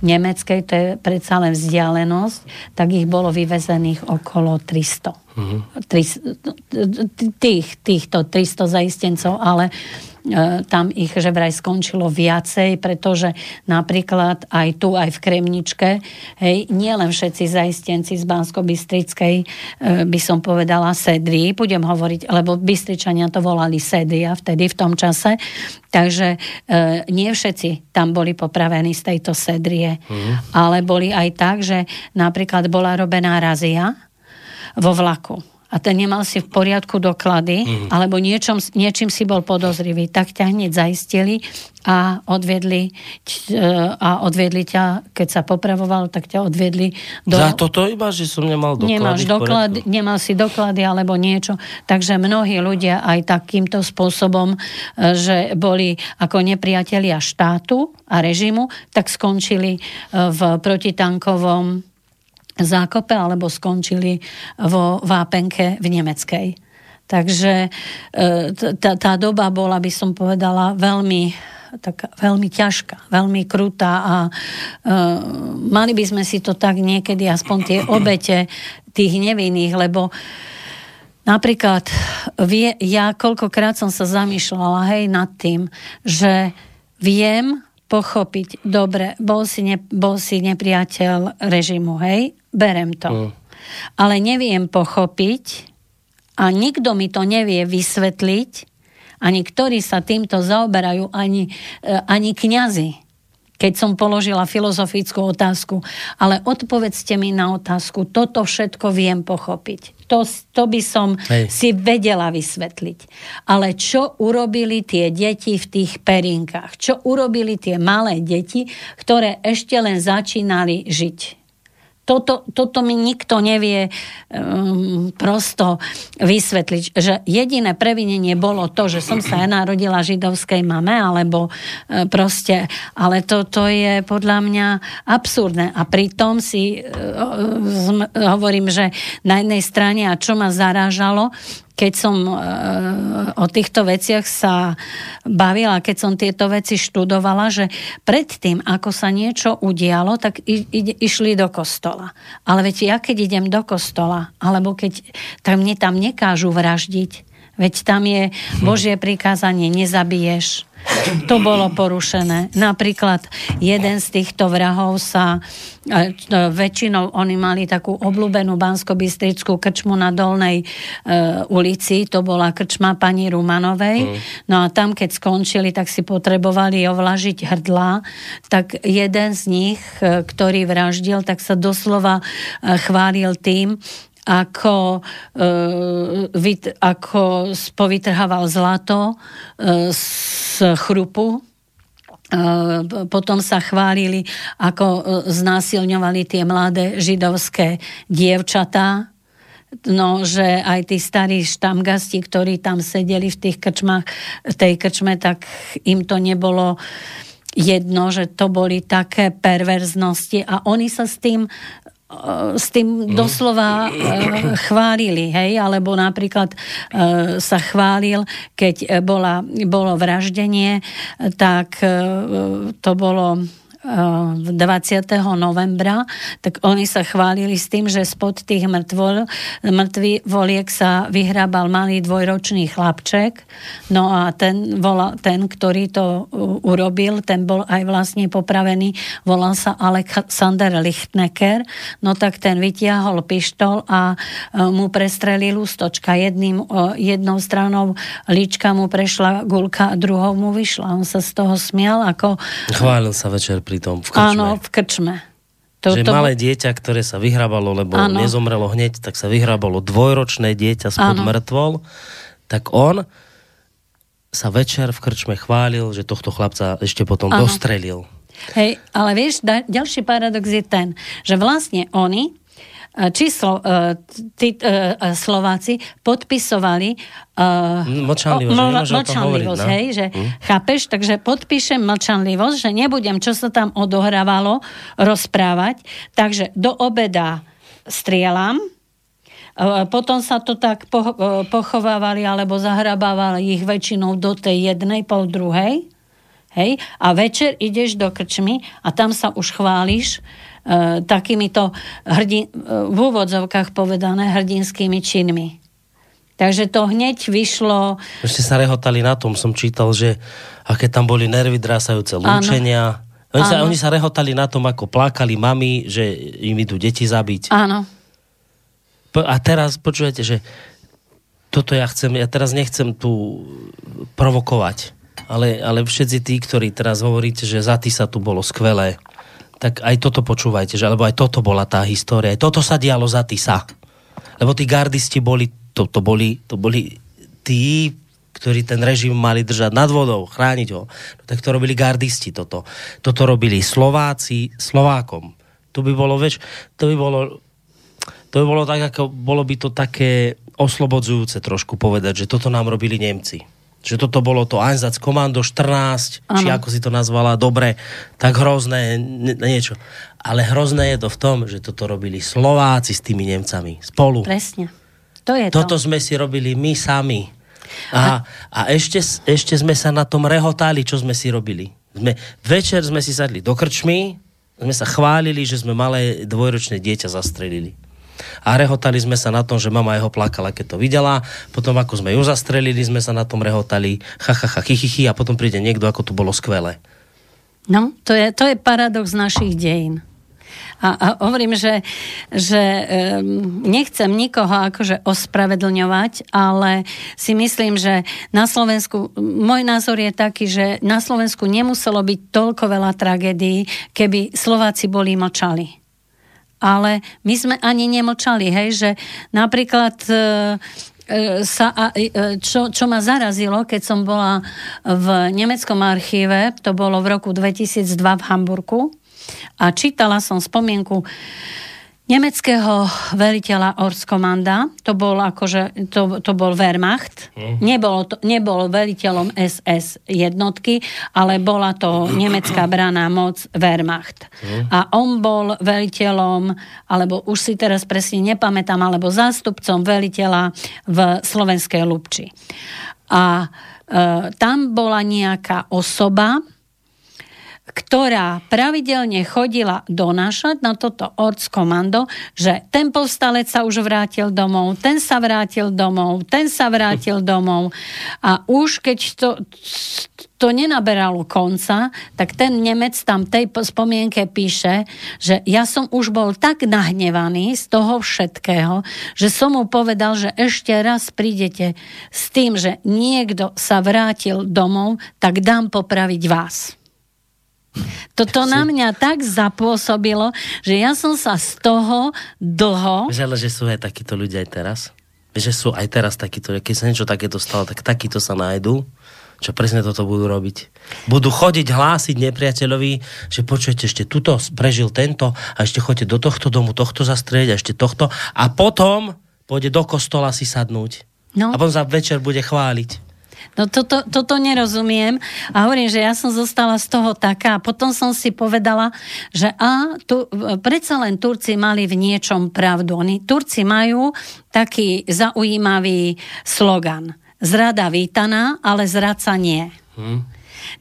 Nemeckej, to je predsa len vzdialenosť, tak ich bolo vyvezených okolo 300. Uh-huh. Tých, týchto 300 zaistencov, ale e, tam ich že vraj skončilo viacej, pretože napríklad aj tu, aj v Kremničke, hej, nie len všetci zaistenci z Bansko-Bystrickej, e, by som povedala Sedri, budem hovoriť, lebo Bystričania to volali Sedria vtedy v tom čase, takže e, nie všetci tam boli popravení z tejto Sedrie, uh-huh. ale boli aj tak, že napríklad bola robená razia, vo vlaku a ten nemal si v poriadku doklady, mm. alebo niečom, niečím si bol podozrivý, tak ťa hneď zaistili a odviedli, e, a odviedli ťa, keď sa popravoval, tak ťa odviedli do... Za toto iba, že som nemal doklady? Nemáš doklady, nemal si doklady alebo niečo. Takže mnohí ľudia aj takýmto spôsobom, e, že boli ako nepriatelia štátu a režimu, tak skončili e, v protitankovom zákope alebo skončili vo vápenke v nemeckej. Takže e, tá, tá doba bola, by som povedala, veľmi tak veľmi ťažká, veľmi krutá a e, mali by sme si to tak niekedy aspoň tie obete tých nevinných, lebo napríklad vie, ja koľkokrát som sa zamýšľala hej nad tým, že viem pochopiť, dobre, bol si, ne, bol si nepriateľ režimu, hej, berem to. Mm. Ale neviem pochopiť a nikto mi to nevie vysvetliť, ani ktorí sa týmto zaoberajú, ani, e, ani kňazi. Keď som položila filozofickú otázku, ale odpovedzte mi na otázku, toto všetko viem pochopiť. To, to by som Hej. si vedela vysvetliť. Ale čo urobili tie deti v tých perinkách? Čo urobili tie malé deti, ktoré ešte len začínali žiť? Toto, toto mi nikto nevie um, prosto vysvetliť, že jediné previnenie bolo to, že som sa ja narodila židovskej mame, alebo uh, proste, ale to, to je podľa mňa absurdné. A pritom si uh, hovorím, že na jednej strane, a čo ma zarážalo, keď som e, o týchto veciach sa bavila, keď som tieto veci študovala, že predtým, ako sa niečo udialo, tak i, i, išli do kostola. Ale veď ja keď idem do kostola, alebo keď tak mne tam nekážu vraždiť, veď tam je Božie prikázanie, nezabiješ, to bolo porušené. Napríklad jeden z týchto vrahov sa e, väčšinou oni mali takú obľúbenú bansko krčmu na Dolnej e, ulici, to bola krčma pani Rumanovej. Mm. No a tam, keď skončili, tak si potrebovali ovlažiť hrdla, tak jeden z nich, e, ktorý vraždil, tak sa doslova e, chválil tým, ako, e, ako povytrhával zlato e, z chrupu, e, potom sa chválili, ako znásilňovali tie mladé židovské dievčatá, no, že aj tí starí štamgasti, ktorí tam sedeli v tých krčmách, v tej krčme, tak im to nebolo jedno, že to boli také perverznosti. A oni sa s tým s tým mhm. doslova uh, chválili, hej, alebo napríklad uh, sa chválil, keď bola, bolo vraždenie, tak to bolo 20. novembra, tak oni sa chválili s tým, že spod tých mŕtvol, voliek sa vyhrábal malý dvojročný chlapček. No a ten, vola, ten, ktorý to urobil, ten bol aj vlastne popravený, volal sa Alexander Lichtnecker. No tak ten vytiahol pištol a e, mu prestrelil ústočka. Jedným, jednou stranou líčka mu prešla gulka a druhou mu vyšla. On sa z toho smial ako... Chválil sa večer pri pri tom v krčme. Áno, v krčme. To, že to... malé dieťa, ktoré sa vyhrabalo, lebo ano. nezomrelo hneď, tak sa vyhrabalo dvojročné dieťa spod ano. mŕtvol, tak on sa večer v krčme chválil, že tohto chlapca ešte potom ano. dostrelil. Hej, ale vieš, da, ďalší paradox je ten, že vlastne oni číslo e, tí e, Slováci podpisovali mlčanlivosť, o, mlčanlivosť hovoriť, no? hej, že hm. chápeš, takže podpíšem mlčanlivosť, že nebudem, čo sa tam odohrávalo, rozprávať, takže do obeda strieľam, potom sa to tak pochovávali alebo zahrabávali ich väčšinou do tej jednej, pol druhej, hej, a večer ideš do krčmy a tam sa už chváliš, takýmito hrdin, e, v úvodzovkách povedané hrdinskými činmi. Takže to hneď vyšlo... Ešte sa rehotali na tom, som čítal, že aké tam boli nervy drásajúce, lúčenia. Oni sa, oni sa rehotali na tom, ako plakali mami, že im idú deti zabiť. Áno. A teraz počujete, že toto ja chcem, ja teraz nechcem tu provokovať, ale, ale všetci tí, ktorí teraz hovoríte, že za sa tu bolo skvelé, tak aj toto počúvajte, že, alebo aj toto bola tá história. Aj toto sa dialo za Tisa. Lebo tí gardisti boli, to, to boli, to boli tí, ktorí ten režim mali držať nad vodou, chrániť ho. No, tak to robili gardisti toto. Toto robili Slováci Slovákom. To by bolo, vieš, to by bolo to by bolo tak, ako bolo by to také oslobodzujúce trošku povedať, že toto nám robili Nemci že toto bolo to Einsatz Kommando 14, ano. či ako si to nazvala, dobre, tak hrozné, niečo. Ale hrozné je to v tom, že toto robili Slováci s tými Nemcami spolu. Presne. To je toto to. sme si robili my sami. A, a ešte, ešte sme sa na tom rehotali, čo sme si robili. Sme, večer sme si sadli do krčmy, sme sa chválili, že sme malé dvojročné dieťa zastrelili a rehotali sme sa na tom, že mama jeho plakala, keď to videla. Potom ako sme ju zastrelili, sme sa na tom rehotali. Ha, ha, ha, chy, chy, a potom príde niekto, ako to bolo skvelé. No, to je, to je paradox našich dejín. A, a hovorím, že, že um, nechcem nikoho akože ospravedlňovať, ale si myslím, že na Slovensku, môj názor je taký, že na Slovensku nemuselo byť toľko veľa tragédií, keby Slováci boli močali. Ale my sme ani nemočali, hej, že napríklad uh, sa, čo, čo ma zarazilo, keď som bola v nemeckom archíve, to bolo v roku 2002 v Hamburgu, a čítala som spomienku nemeckého veliteľa Ortskomanda, to bol akože, to, to bol Wehrmacht, mm. nebol, to, nebol veliteľom SS jednotky, ale bola to nemecká braná moc Wehrmacht. Mm. A on bol veliteľom, alebo už si teraz presne nepamätám, alebo zástupcom veliteľa v Slovenskej Lubči. A e, tam bola nejaká osoba, ktorá pravidelne chodila donášať na toto ortskomando, že ten povstalec sa už vrátil domov, ten sa vrátil domov, ten sa vrátil domov a už keď to, to nenaberalo konca, tak ten Nemec tam tej spomienke píše, že ja som už bol tak nahnevaný z toho všetkého, že som mu povedal, že ešte raz prídete s tým, že niekto sa vrátil domov, tak dám popraviť vás. Toto na mňa tak zapôsobilo, že ja som sa z toho dlho... Vieš, ale že sú aj takíto ľudia aj teraz? Vieš, že sú aj teraz takíto, keď sa niečo takéto stalo, tak takíto sa nájdú, čo presne toto budú robiť. Budú chodiť hlásiť nepriateľovi, že počujete, ešte tuto prežil tento a ešte chodite do tohto domu, tohto zastrieť a ešte tohto a potom pôjde do kostola si sadnúť. No. A potom za večer bude chváliť. No toto, toto nerozumiem a hovorím, že ja som zostala z toho taká potom som si povedala, že a, tu, predsa len Turci mali v niečom pravdu. Oni, Turci majú taký zaujímavý slogan. Zrada vítaná, ale zradca nie. Hmm.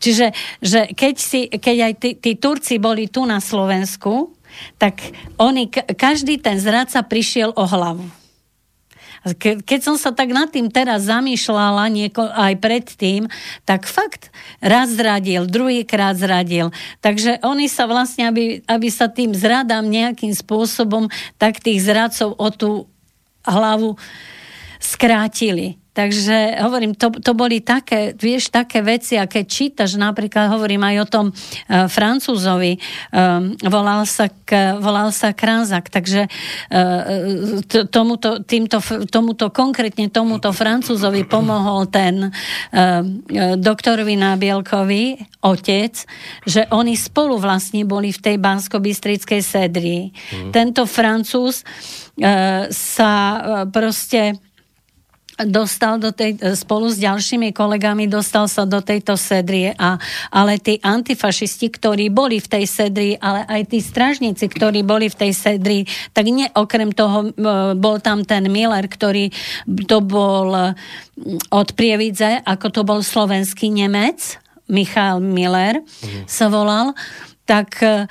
Čiže že keď, si, keď aj tí, tí Turci boli tu na Slovensku, tak oni, každý ten zradca prišiel o hlavu. Ke, keď som sa tak nad tým teraz zamýšľala nieko, aj predtým, tak fakt raz zradil, druhýkrát zradil. Takže oni sa vlastne, aby, aby sa tým zradám nejakým spôsobom, tak tých zradcov o tú hlavu skrátili. Takže hovorím, to, to boli také, vieš, také veci a keď čítaš, napríklad hovorím aj o tom uh, Francúzovi, um, volal, sa, k, volal sa Kranzak, takže t- tomuto, týmto, tomuto, konkrétne tomuto Francúzovi pomohol ten uh, doktorovi Nábielkovi, otec, že oni spolu vlastne boli v tej bansko-bystrickej sedrii. Mm. Tento Francúz uh, sa uh, proste dostal do tej, spolu s ďalšími kolegami dostal sa do tejto sedrie, a, ale tí antifašisti, ktorí boli v tej sedrii, ale aj tí stražníci, ktorí boli v tej sedrii, tak nie okrem toho e, bol tam ten Miller, ktorý to bol od Prievidze, ako to bol slovenský Nemec, Michal Miller mhm. sa volal, tak e,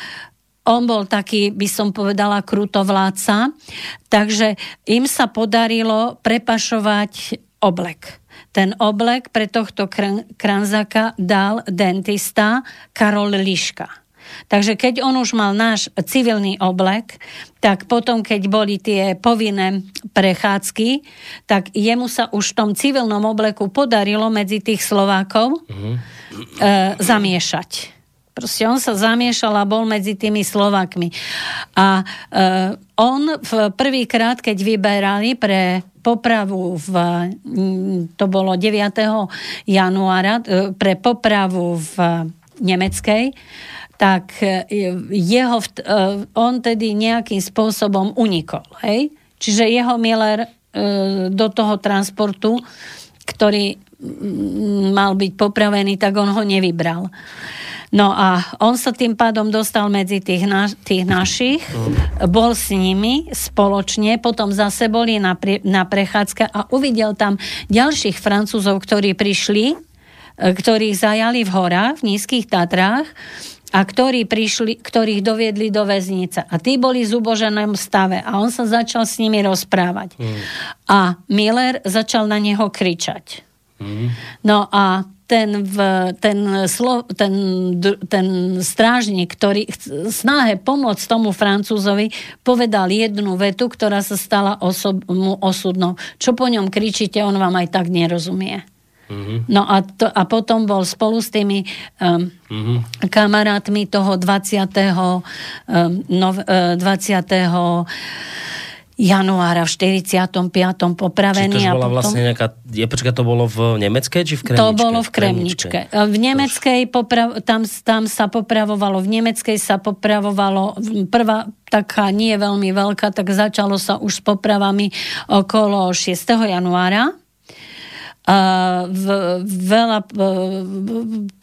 on bol taký, by som povedala, krutovládca, takže im sa podarilo prepašovať oblek. Ten oblek pre tohto kranzaka dal dentista Karol Liška. Takže keď on už mal náš civilný oblek, tak potom, keď boli tie povinné prechádzky, tak jemu sa už v tom civilnom obleku podarilo medzi tých Slovákov mm-hmm. e, zamiešať. Proste on sa zamiešal a bol medzi tými Slovakmi. A uh, on v prvýkrát, keď vyberali pre popravu v, mm, to bolo 9. januára, uh, pre popravu v nemeckej, tak uh, jeho, uh, on tedy nejakým spôsobom unikol. Hej? Čiže jeho Miller do toho transportu, ktorý mm, mal byť popravený, tak on ho nevybral. No a on sa tým pádom dostal medzi tých, na, tých našich, mm. bol s nimi spoločne, potom zase boli na, pre, na prechádzka a uvidel tam ďalších Francúzov, ktorí prišli, e, ktorých zajali v horách, v nízkych Tatrách a ktorí prišli, ktorých doviedli do väznice. A tí boli v zuboženom stave a on sa začal s nimi rozprávať. Mm. A Miller začal na neho kričať. Mm. No a ten, v, ten, slo, ten, ten strážnik, ktorý snahe pomôcť tomu Francúzovi, povedal jednu vetu, ktorá sa stala osob, mu osudnou. Čo po ňom kričíte, on vám aj tak nerozumie. Mm-hmm. No a, to, a potom bol spolu s tými um, mm-hmm. kamarátmi toho 20. Um, uh, 20 januára v 45. popravený. Či to bola potom... vlastne nejaká... Je, počka, to bolo v nemeckej či v Kremničke? To bolo v Kremničke. V nemeckej poprav... tam, tam sa popravovalo, v nemeckej sa popravovalo prvá taká nie veľmi veľká, tak začalo sa už s popravami okolo 6. januára v, veľa,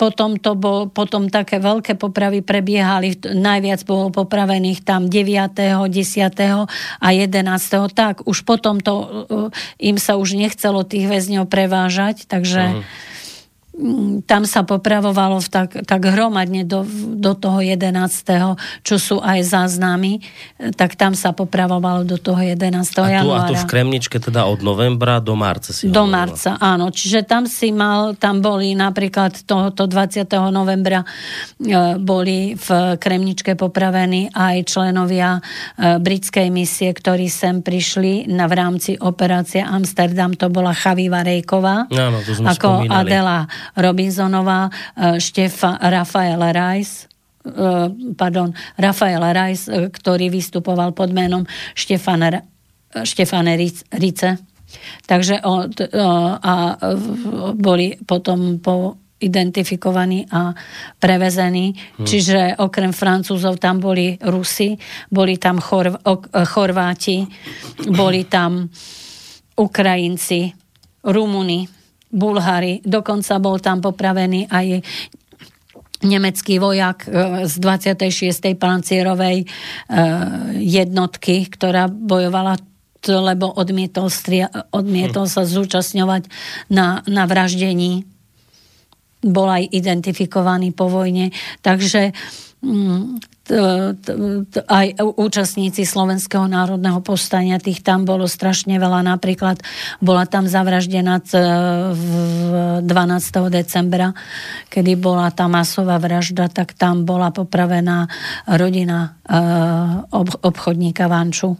potom to bol, potom také veľké popravy prebiehali, najviac bolo popravených tam 9., 10. a 11. Tak, už potom to, im sa už nechcelo tých väzňov prevážať, takže... Uh-huh tam sa popravovalo v tak, tak hromadne do, do toho 11., čo sú aj záznamy, tak tam sa popravovalo do toho 11. A tu, januára. A tu v Kremničke teda od novembra do marca si Do hovorila. marca, áno. Čiže tam si mal, tam boli napríklad tohoto 20. novembra e, boli v Kremničke popravení aj členovia e, britskej misie, ktorí sem prišli na v rámci operácie Amsterdam, to bola Chaviva Rejková, áno, to sme ako spomínali. Adela Robinsonová, e, Štefa, Rafael Reis, e, pardon, Rafael Reis, e, ktorý vystupoval pod menom Štefan, Štefan Rice. Takže o, a boli potom po identifikovaní a prevezení. Hmm. Čiže okrem Francúzov tam boli Rusi, boli tam Chorv- Chorváti, boli tam Ukrajinci, Rumuni, Bulhári. Dokonca bol tam popravený aj nemecký vojak e, z 26. pancierovej e, jednotky, ktorá bojovala lebo odmietol, stria, odmietol sa zúčastňovať na, na vraždení. Bol aj identifikovaný po vojne. Takže mm, aj účastníci Slovenského národného povstania, tých tam bolo strašne veľa. Napríklad bola tam zavraždená v 12. decembra, kedy bola tá masová vražda, tak tam bola popravená rodina eh, obchodníka Vanču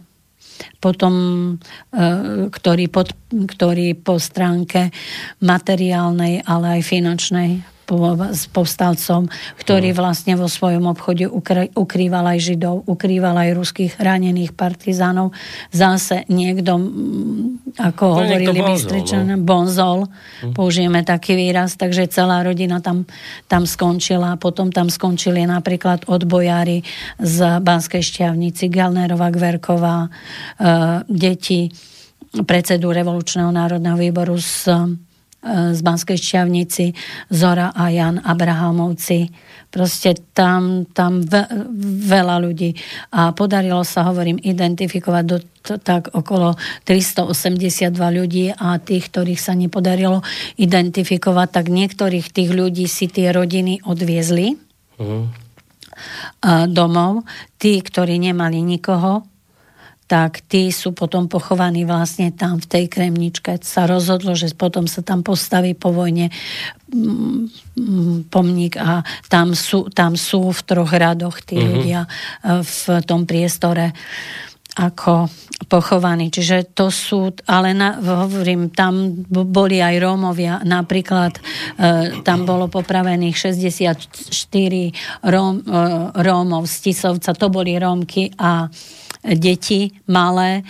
potom, eh, ktorý, pod, ktorý po stránke materiálnej, ale aj finančnej s povstalcom, ktorý no. vlastne vo svojom obchode ukrýval aj Židov, ukrýval aj ruských ranených partizánov. Zase niekto, ako no, hovorili Bystričan, no. bonzol, hm. použijeme taký výraz, takže celá rodina tam, tam skončila. Potom tam skončili napríklad odbojári z Banskej šťavnici, Galnerová, Gverková, e, deti predsedu Revolučného národného výboru z z Banskej Šťavnici, Zora a Jan Abrahamovci. Proste tam, tam ve, veľa ľudí. A podarilo sa, hovorím, identifikovať do, to, tak okolo 382 ľudí a tých, ktorých sa nepodarilo identifikovať, tak niektorých tých ľudí si tie rodiny odviezli uh-huh. domov. Tí, ktorí nemali nikoho, tak tí sú potom pochovaní vlastne tam v tej Kremničke. Sa rozhodlo, že potom sa tam postaví po vojne mm, mm, pomník a tam sú, tam sú v troch radoch tí mm-hmm. ľudia e, v tom priestore ako pochovaní. Čiže to sú, ale na, hovorím, tam boli aj Rómovia, napríklad e, tam bolo popravených 64 Róm, e, Rómov z Tisovca, to boli Rómky a deti malé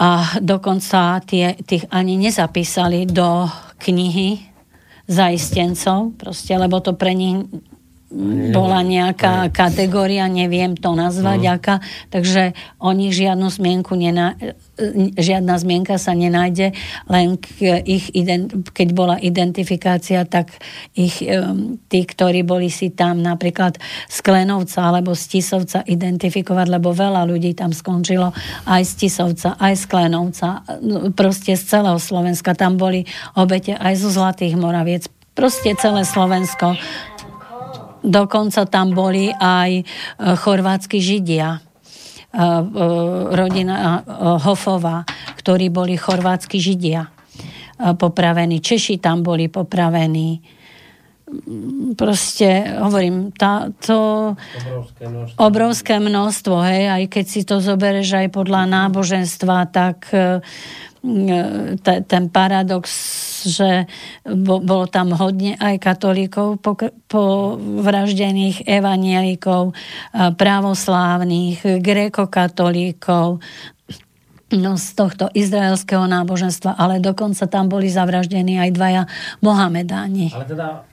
a dokonca tie, tých ani nezapísali do knihy zaistencov, proste, lebo to pre nich bola nejaká kategória, neviem to nazvať, uh-huh. aká, takže oni žiadnu zmienku nená, žiadna zmienka sa nenájde, len k ich, keď bola identifikácia, tak ich, tí, ktorí boli si tam napríklad z Klenovca alebo z Tisovca identifikovať, lebo veľa ľudí tam skončilo aj z Tisovca, aj z Klenovca, proste z celého Slovenska. Tam boli obete aj zo Zlatých Moraviec, proste celé Slovensko Dokonca tam boli aj e, chorvátsky židia e, e, rodina Hofova, ktorí boli chorvátsky židia. popravení, Češi tam boli popravení. Proste, hovorím, tá, to obrovské množstvo. obrovské množstvo, hej, aj keď si to zobereš aj podľa náboženstva, tak ten paradox, že bolo tam hodne aj katolíkov povraždených, evanielikov, právoslávnych, grékokatolíkov, no, z tohto izraelského náboženstva, ale dokonca tam boli zavraždení aj dvaja Mohamedáni. Ale teda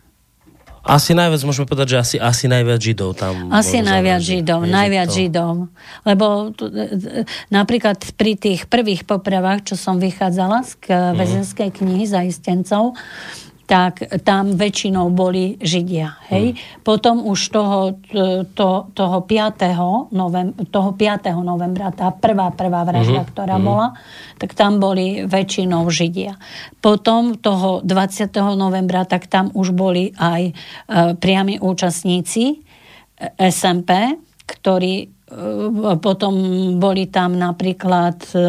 asi najviac, môžeme povedať, že asi, asi najviac Židov tam. Asi najviac Židov, najviac to... Židov. Lebo tu, e, e, napríklad pri tých prvých popravách, čo som vychádzala z mm. väzenskej knihy zaistencov, tak tam väčšinou boli Židia. Hej? Hmm. Potom už toho, to, toho, 5. Novembra, toho 5. novembra, tá prvá, prvá vražda, hmm. ktorá hmm. bola, tak tam boli väčšinou Židia. Potom toho 20. novembra, tak tam už boli aj e, priami účastníci e, SMP, ktorí e, potom boli tam napríklad e,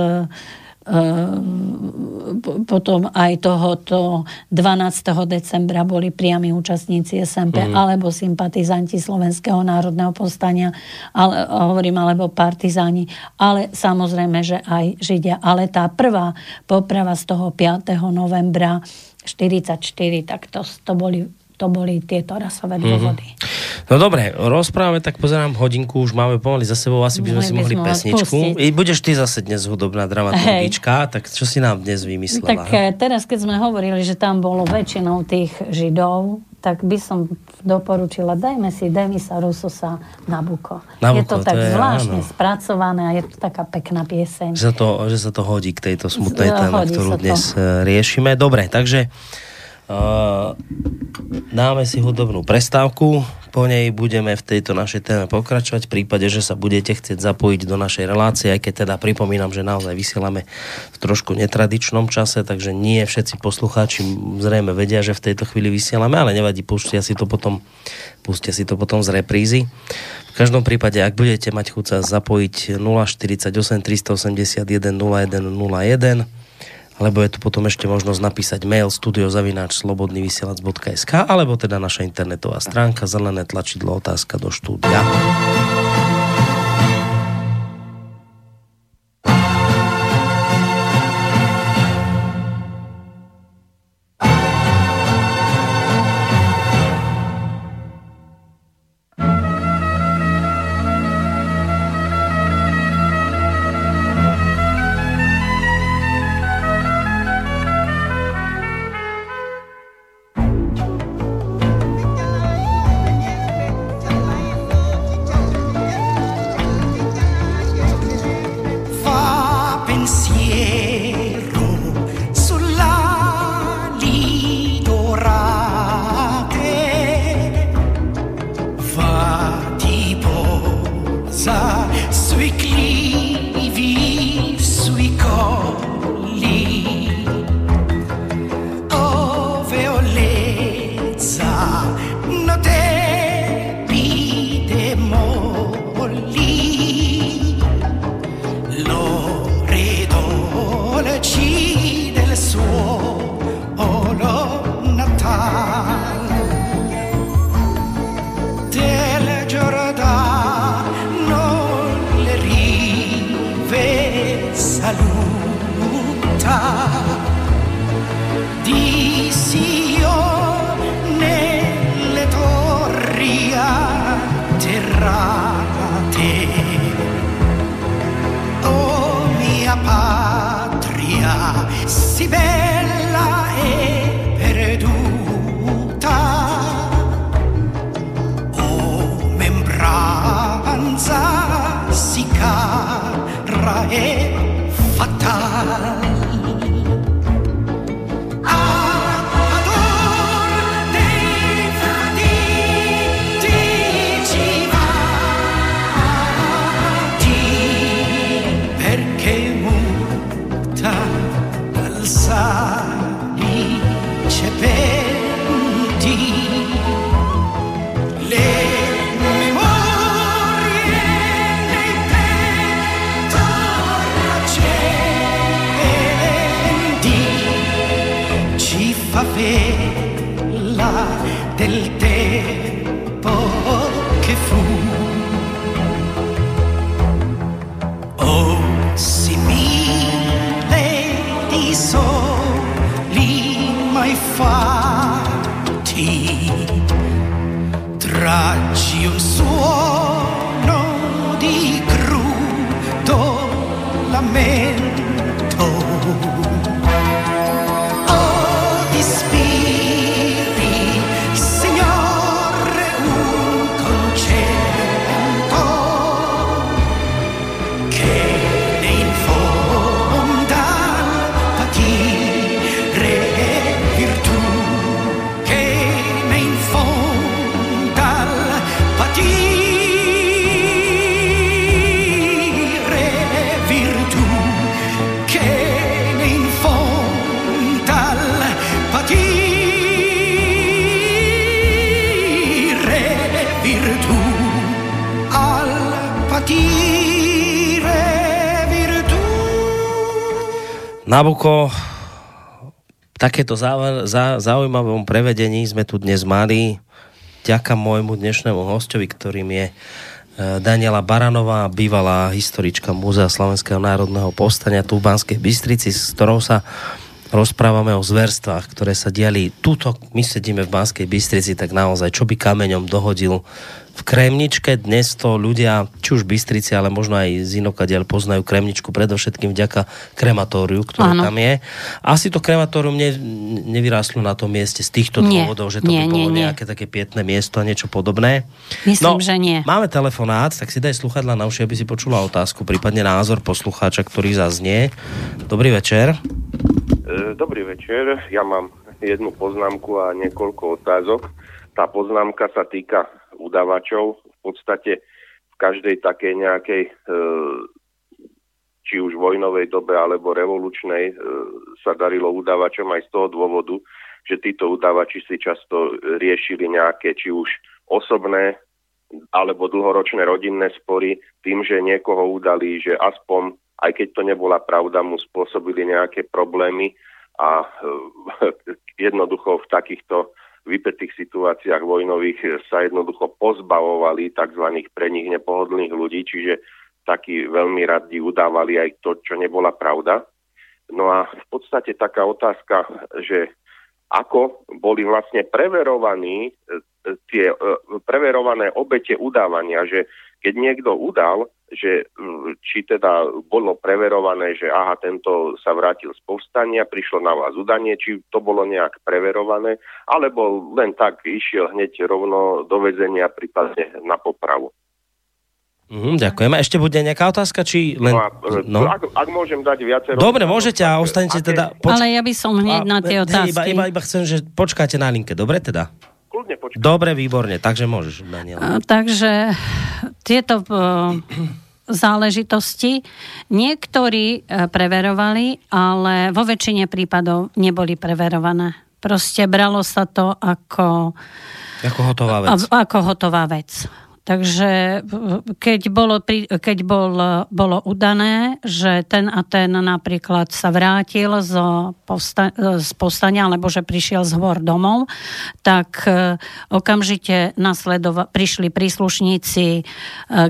potom aj tohoto 12. decembra boli priami účastníci SMP mm. alebo sympatizanti Slovenského národného povstania, ale, hovorím, alebo partizáni, ale samozrejme, že aj Židia. Ale tá prvá poprava z toho 5. novembra 44, tak to, to boli to boli tieto rasové mhm. dôvody. Mm-hmm. No dobre, rozprávame, tak pozerám hodinku, už máme pomaly za sebou, asi by sme si mohli pesničku. I budeš ty zase dnes hudobná dramaturgička, tak čo si nám dnes vymyslela? Tak he? teraz, keď sme hovorili, že tam bolo väčšinou tých Židov, tak by som doporučila, dajme si Demisa Rusosa Nabuko. Nabuko je to tak to je, zvláštne áno. spracované a je to taká pekná pieseň. Že sa to, že sa to hodí k tejto smutnej téme, ktorú dnes to. Eh, riešime. Dobre, takže dáme si hudobnú prestávku, po nej budeme v tejto našej téme pokračovať, v prípade, že sa budete chcieť zapojiť do našej relácie, aj keď teda pripomínam, že naozaj vysielame v trošku netradičnom čase, takže nie všetci poslucháči zrejme vedia, že v tejto chvíli vysielame, ale nevadí, pustia si to potom, pustia si to potom z reprízy. V každom prípade, ak budete mať chuť sa zapojiť 048 381 0101 alebo je tu potom ešte možnosť napísať mail studiozavináč slobodnyvysielac.sk alebo teda naša internetová stránka zelené tlačidlo otázka do štúdia. Nabuko, takéto zau- za- zaujímavom prevedení sme tu dnes mali. Ďaká môjmu dnešnému hostovi, ktorým je e, Daniela Baranová, bývalá historička Múzea Slovenského národného povstania tu v Banskej Bystrici, s ktorou sa rozprávame o zverstvách, ktoré sa diali. Tuto, my sedíme v Banskej Bystrici, tak naozaj, čo by kameňom dohodil v Kremničke. Dnes to ľudia, či už Bystrici, ale možno aj z inokadiaľ poznajú Kremničku predovšetkým vďaka krematóriu, ktoré Áno. tam je. Asi to krematórium ne, nevyrástlo na tom mieste z týchto Nie. dôvodov, že to Nie, by bolo nie, nie. nejaké také pietné miesto a niečo podobné. Myslím, že nie. Máme telefonát, tak si daj sluchadla na uši, aby si počula otázku, prípadne názor poslucháča, ktorý zaznie. Dobrý večer. E, Dobrý večer, ja mám jednu poznámku a niekoľko otázok. Tá poznámka sa týka udávačov. V podstate v každej takej nejakej, e, či už vojnovej dobe alebo revolučnej, e, sa darilo udávačom aj z toho dôvodu, že títo udávači si často riešili nejaké či už osobné alebo dlhoročné rodinné spory tým, že niekoho udali, že aspoň, aj keď to nebola pravda, mu spôsobili nejaké problémy a e, jednoducho v takýchto vypetých situáciách vojnových sa jednoducho pozbavovali tzv. pre nich nepohodlných ľudí, čiže takí veľmi radi udávali aj to, čo nebola pravda. No a v podstate taká otázka, že ako boli vlastne preverovaní e, e, tie e, preverované obete udávania, že keď niekto udal, že mm, či teda bolo preverované, že aha, tento sa vrátil z povstania, prišlo na vás udanie, či to bolo nejak preverované, alebo len tak išiel hneď rovno do väzenia, prípadne na popravu. Mhm, ďakujeme. Ešte bude nejaká otázka, či len... No a, e, No. Ak, ak môžem dať viacero... Dobre, môžete a ostanete Aké- teda... Ale ja by som hneď na tie hej, otázky. Iba, iba, iba chcem, že počkáte na linke, dobre teda? Kľudne počkaj. Dobre, výborne, takže môžeš, Daniel. A, Takže tieto eh, záležitosti niektorí eh, preverovali, ale vo väčšine prípadov neboli preverované. Proste bralo sa to ako, Ako hotová vec. a- ako hotová vec. Takže eh, keď, bolo, keď bol, bolo udané, že ten a ten napríklad sa vrátil z, povsta- z povstania, alebo že prišiel z hôr domov, tak eh, okamžite nasledova- prišli príslušníci eh,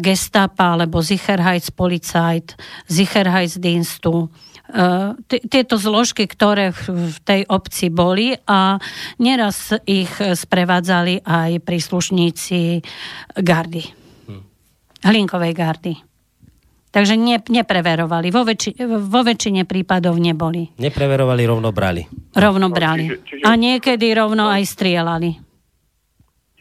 gestapa alebo Sicherheitspolizeit, Sicherheitsdienstu, tieto zložky, ktoré v tej obci boli a neraz ich sprevádzali aj príslušníci gardy. Hlinkovej gardy. Takže ne, nepreverovali. Vo, väčši, vo väčšine prípadov neboli. Nepreverovali, rovno brali. Rovno No, brali. čiže- A niekedy rovno aj strieľali.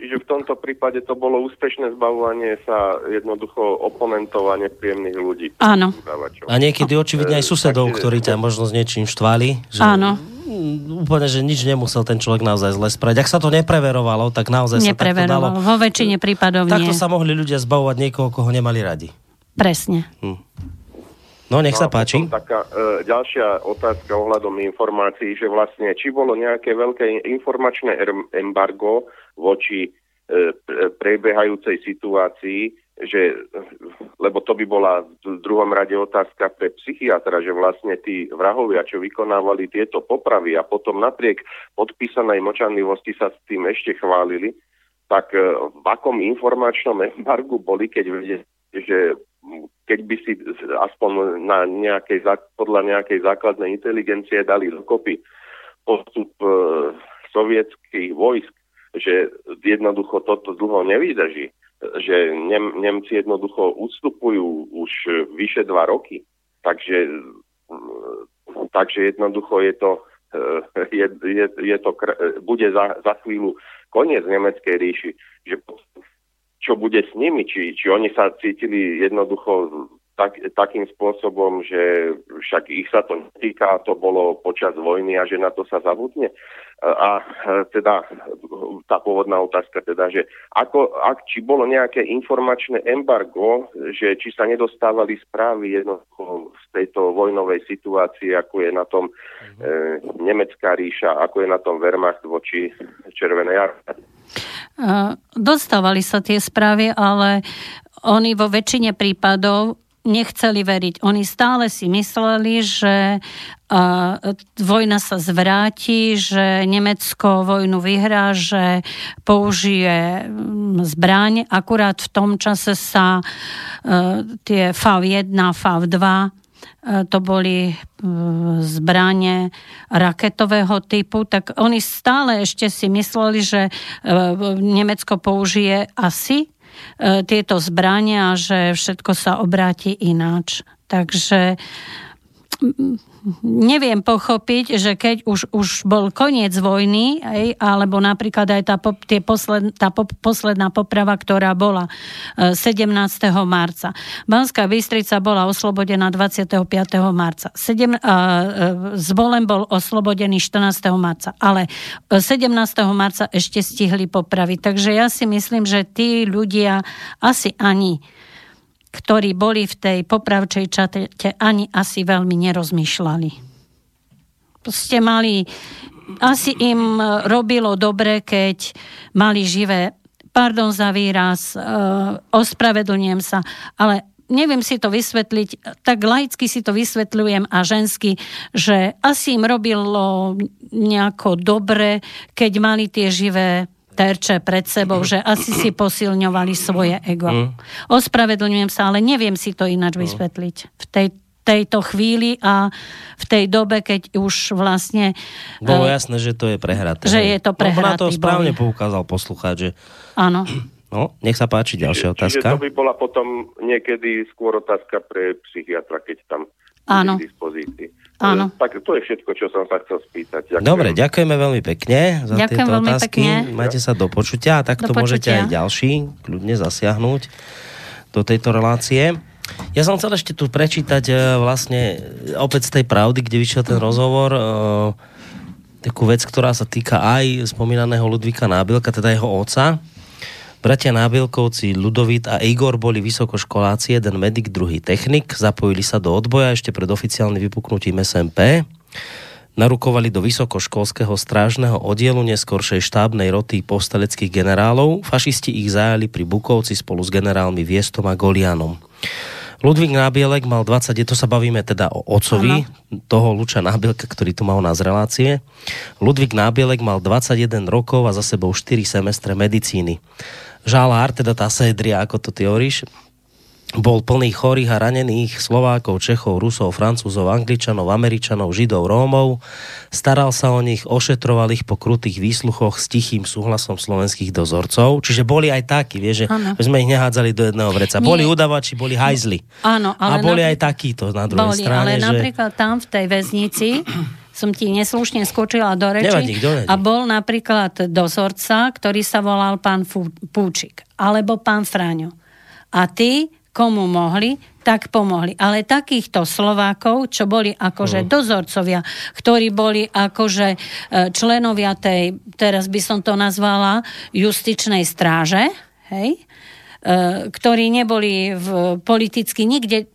Čiže v tomto prípade to bolo úspešné zbavovanie sa jednoducho oponentov a nepríjemných ľudí. Áno. A niekedy očividne aj susedov, ktorí ťa možno s niečím štvali. Že, Áno. Mm, Úplne, že nič nemusel ten človek naozaj zle spraviť. Ak sa to nepreverovalo, tak naozaj sa takto dalo. Vo väčšine prípadov Takto nie. sa mohli ľudia zbavovať niekoho, koho nemali radi. Presne. No, nech sa No páči. Taká e, ďalšia otázka ohľadom informácií, že vlastne či bolo nejaké veľké informačné embargo voči e, pre- prebiehajúcej situácii, že, lebo to by bola v druhom rade otázka pre psychiatra, že vlastne tí vrahovia, čo vykonávali tieto popravy a potom napriek podpísanej močanlivosti sa s tým ešte chválili, tak e, v akom informačnom embargu boli, keď vedeli, že keď by si aspoň na nejakej, podľa nejakej základnej inteligencie dali dokopy postup e, sovietských vojsk, že jednoducho toto dlho nevydrží, že Nem, Nemci jednoducho ustupujú už vyše dva roky, takže, takže jednoducho je to, e, je, je, je to bude za, za chvíľu koniec nemeckej ríši, že čo bude s nimi, či, či oni sa cítili jednoducho tak, takým spôsobom, že však ich sa to netýka, to bolo počas vojny a že na to sa zabudne. A teda tá pôvodná otázka teda, že ako, ak, či bolo nejaké informačné embargo, že či sa nedostávali správy jednoducho z tejto vojnovej situácie, ako je na tom mm-hmm. e, nemecká ríša, ako je na tom Wehrmacht voči Červenej armáde. Dostávali sa tie správy, ale oni vo väčšine prípadov nechceli veriť. Oni stále si mysleli, že vojna sa zvráti, že Nemecko vojnu vyhrá, že použije zbraň. Akurát v tom čase sa uh, tie FAV-1, FAV-2 to boli zbranie raketového typu, tak oni stále ešte si mysleli, že Nemecko použije asi E, tieto zbrania že všetko sa obráti ináč. Takže neviem pochopiť, že keď už, už bol koniec vojny, aj, alebo napríklad aj tá, tie posled, tá po, posledná poprava, ktorá bola 17. E, marca. Banská Bystrica bola oslobodená 25. marca. 7, uh, Zvolen bol oslobodený 14. marca, ale 17. marca ešte stihli popraviť. Takže ja si myslím, že tí ľudia asi ani ktorí boli v tej popravčej čate, ani asi veľmi nerozmýšľali. Ste mali, asi im robilo dobre, keď mali živé, pardon za výraz, uh, ospravedlňujem sa, ale neviem si to vysvetliť, tak laicky si to vysvetľujem a žensky, že asi im robilo nejako dobre, keď mali tie živé terče pred sebou, že asi si posilňovali svoje ego. Mm. Ospravedlňujem sa, ale neviem si to ináč mm. vysvetliť. V tej, tejto chvíli a v tej dobe, keď už vlastne... Bolo uh, jasné, že to je prehraté. Že je to prehratý no, na to správne boj. poukázal poslucháč, že... Áno. No, nech sa páči ďalšia otázka. Čiže to by bola potom niekedy skôr otázka pre psychiatra, keď tam Áno. k dispozícii. Áno. Tak to je všetko, čo som sa chcel spýtať. Ďakujem. Dobre, ďakujeme veľmi pekne za Ďakujem tieto veľmi otázky. Pekne. Majte sa do počutia a takto do môžete aj ďalší kľudne zasiahnuť do tejto relácie. Ja som chcel ešte tu prečítať e, vlastne opäť z tej pravdy, kde vyšiel ten rozhovor e, takú vec, ktorá sa týka aj spomínaného Ludvíka Nábilka, teda jeho oca, Bratia Nábilkovci Ludovít a Igor boli vysokoškoláci, jeden medic, druhý technik. Zapojili sa do odboja ešte pred oficiálnym vypuknutím SMP. Narukovali do vysokoškolského strážneho oddielu neskoršej štábnej roty posteleckých generálov. Fašisti ich zajali pri Bukovci spolu s generálmi Viestom a Golianom. Ludvík Nábielek mal 20, to sa bavíme teda o ocovi ano. toho Luča Nábielka, ktorý tu mal na z relácie. Ludvík Nábielek mal 21 rokov a za sebou 4 semestre medicíny žalár, teda tá sédria, ako to ty hovoríš, bol plný chorých a ranených Slovákov, Čechov, Rusov, Francúzov, Angličanov, Američanov, Židov, Rómov. Staral sa o nich, ošetroval ich po krutých výsluchoch s tichým súhlasom slovenských dozorcov. Čiže boli aj takí, vieš, že ano. sme ich nehádzali do jedného vreca. Nie. Boli udavači, boli hajzli. Áno, ale a boli napr- aj takíto na druhej boli, strane. Ale že... napríklad tam v tej väznici som ti neslušne skočila do reči. Nevadí, nevadí. A bol napríklad dozorca, ktorý sa volal pán Púčik, alebo pán Fráňo. A ty, komu mohli, tak pomohli. Ale takýchto Slovákov, čo boli akože uh. dozorcovia, ktorí boli akože e, členovia tej, teraz by som to nazvala, justičnej stráže, hej, e, ktorí neboli v, politicky nikde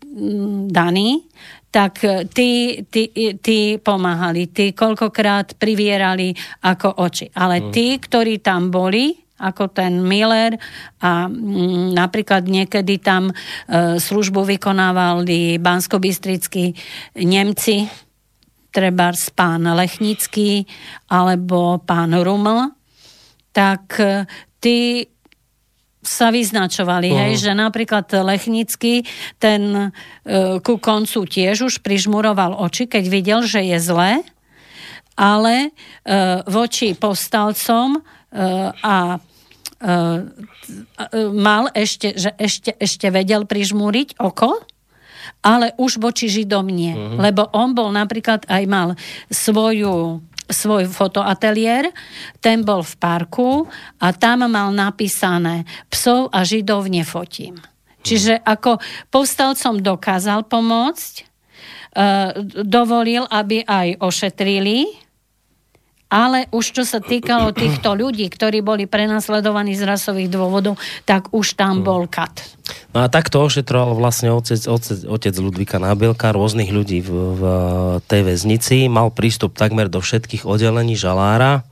daní, tak tí, tí, tí pomáhali, tí koľkokrát privierali ako oči. Ale mm. tí, ktorí tam boli, ako ten Miller a mm, napríklad niekedy tam e, službu vykonávali banskobistrickí Nemci, treba pán Lechnický alebo pán Ruml, tak e, tí sa vyznačovali, uh-huh. hej, že napríklad Lechnický ten e, ku koncu tiež už prižmuroval oči, keď videl, že je zle, ale e, voči povstalcom Eh, a eh, mal ešte, že ešte, ešte vedel prižmúriť oko, ale už voči Židom nie. Uh-huh. Lebo on bol napríklad aj mal svoju svoj fotoateliér, ten bol v parku a tam mal napísané psov a židov nefotím. Čiže ako povstalcom dokázal pomôcť, uh, dovolil, aby aj ošetrili ale už čo sa týkalo týchto ľudí, ktorí boli prenasledovaní z rasových dôvodov, tak už tam bol kat. No a takto ošetroval vlastne otec, otec, otec Ludvíka Nábielka rôznych ľudí v, v tej väznici. Mal prístup takmer do všetkých oddelení žalára.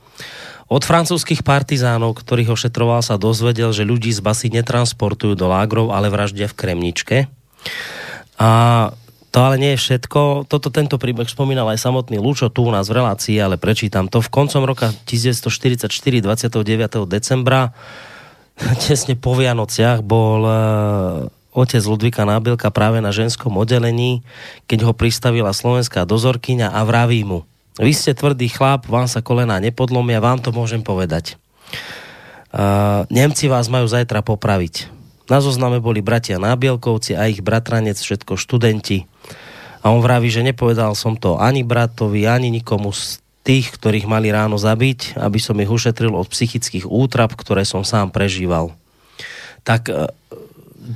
Od francúzských partizánov, ktorých ošetroval, sa dozvedel, že ľudí z basy netransportujú do lágrov, ale vraždia v Kremničke. A to ale nie je všetko. Toto tento príbeh spomínal aj samotný Lučo tu u nás v relácii, ale prečítam to. V koncom roka 1944, 29. decembra, tesne po Vianociach, bol uh, otec Ludvíka Nábilka práve na ženskom oddelení, keď ho pristavila slovenská dozorkyňa a vraví mu, vy ste tvrdý chlap, vám sa kolená nepodlomia, vám to môžem povedať. Uh, Nemci vás majú zajtra popraviť. Na zozname boli bratia Nábielkovci a ich bratranec, všetko študenti. A on vraví, že nepovedal som to ani bratovi, ani nikomu z tých, ktorých mali ráno zabiť, aby som ich ušetril od psychických útrap, ktoré som sám prežíval. Tak e,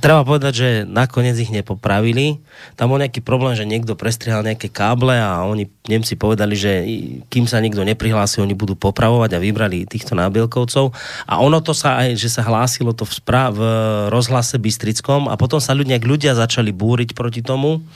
treba povedať, že nakoniec ich nepopravili. Tam bol nejaký problém, že niekto prestrihal nejaké káble a oni Nemci povedali, že kým sa nikto neprihlási, oni budú popravovať a vybrali týchto nábielkovcov. A ono to sa aj, že sa hlásilo to v, správ, v rozhlase Bystrickom a potom sa ľudia, ľudia začali búriť proti tomu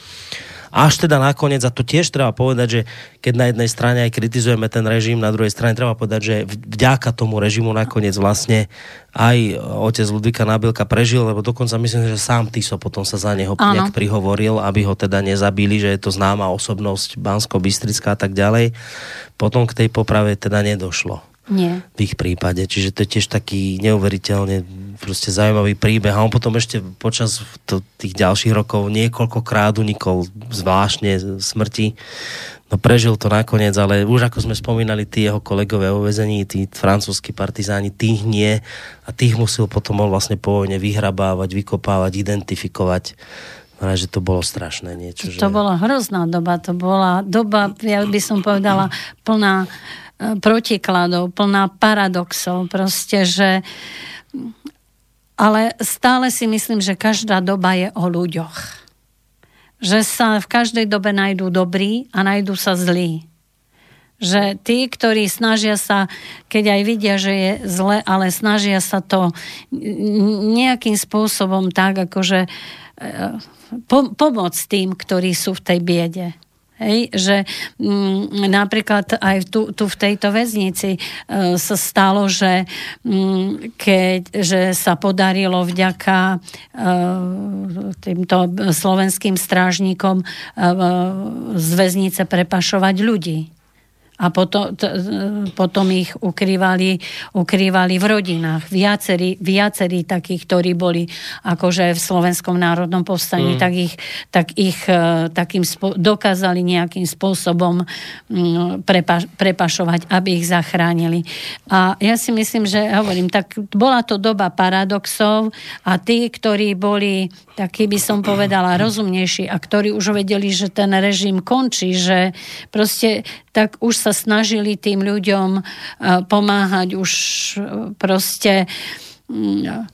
až teda nakoniec, a to tiež treba povedať, že keď na jednej strane aj kritizujeme ten režim, na druhej strane treba povedať, že vďaka tomu režimu nakoniec vlastne aj otec Ludvíka Nábilka prežil, lebo dokonca myslím, že sám Tiso potom sa za neho Áno. nejak prihovoril, aby ho teda nezabili, že je to známa osobnosť Bansko-Bystrická a tak ďalej. Potom k tej poprave teda nedošlo. Nie. V ich prípade. Čiže to je tiež taký neuveriteľne proste zaujímavý príbeh. A on potom ešte počas to, tých ďalších rokov niekoľkokrát unikol zvláštne smrti. No prežil to nakoniec, ale už ako sme spomínali, tí jeho kolegovia o vezení, tí francúzskí partizáni, tých nie. A tých musel potom on vlastne po vojne vyhrabávať, vykopávať, identifikovať. No, že to bolo strašné niečo. To že... bola hrozná doba. To bola doba, ja by som povedala, plná protikladov, plná paradoxov, proste, že ale stále si myslím, že každá doba je o ľuďoch. Že sa v každej dobe nájdú dobrí a nájdú sa zlí. Že tí, ktorí snažia sa, keď aj vidia, že je zle, ale snažia sa to nejakým spôsobom tak, akože po, pomôcť tým, ktorí sú v tej biede. Hej, že mm, napríklad aj tu, tu v tejto väznici e, sa stalo, že mm, keď že sa podarilo vďaka e, týmto slovenským strážnikom e, z väznice prepašovať ľudí a potom, t, potom ich ukrývali, ukrývali v rodinách. Viacerí, viacerí takých, ktorí boli akože v Slovenskom národnom povstaní, mm. tak ich, tak ich e, takým spo, dokázali nejakým spôsobom mm, prepa, prepašovať, aby ich zachránili. A ja si myslím, že hovorím, tak bola to doba paradoxov a tí, ktorí boli takí by som povedala rozumnejší a ktorí už vedeli, že ten režim končí, že proste tak už sa snažili tým ľuďom e, pomáhať už e, proste mm,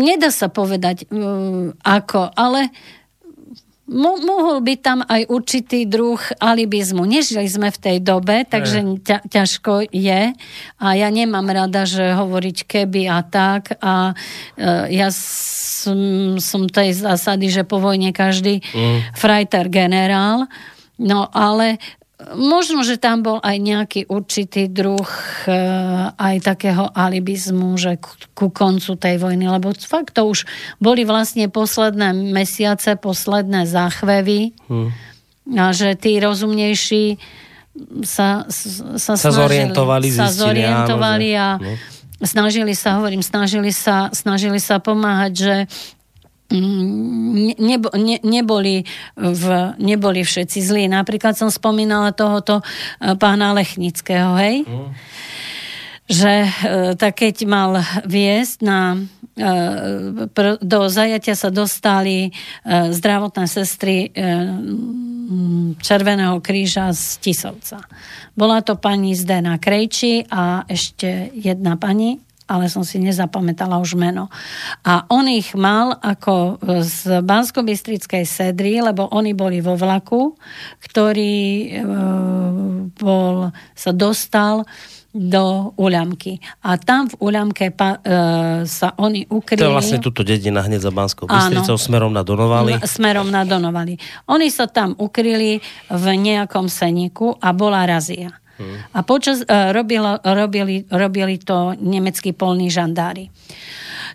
nedá sa povedať mm, ako, ale Mo- mohol by tam aj určitý druh alibizmu. Nežili sme v tej dobe, takže ťa- ťažko je. A ja nemám rada, že hovoriť keby a tak. A e, ja som, som tej zásady, že po vojne každý mm. frajter generál. No ale možno, že tam bol aj nejaký určitý druh e, aj takého alibizmu, že ku, ku koncu tej vojny, lebo fakt to už boli vlastne posledné mesiace, posledné záchvevy hmm. a že tí rozumnejší sa, sa, sa snažili, zorientovali, sa zorientovali a no. snažili sa, hovorím, snažili sa, snažili sa pomáhať, že nebo, ne, neboli, v, neboli všetci zlí. Napríklad som spomínala tohoto e, pána Lechnického, hej? Mm. Že e, tak keď mal viesť na e, do zajatia sa dostali zdravotné sestry Červeného kríža z Tisovca. Bola to pani Zdena Krejči a ešte jedna pani, ale som si nezapamätala už meno. A on ich mal ako z bansko sedry, lebo oni boli vo vlaku, ktorý e, bol, sa dostal do Uľamky. A tam v Uľamke pa, e, sa oni ukryli... To je vlastne túto dedina hneď za Banskou Bystricou, smerom na Donovali. Smerom na Donovali. Oni sa tam ukryli v nejakom seniku a bola razia. A počas, uh, robilo, robili, robili to nemeckí polní žandári.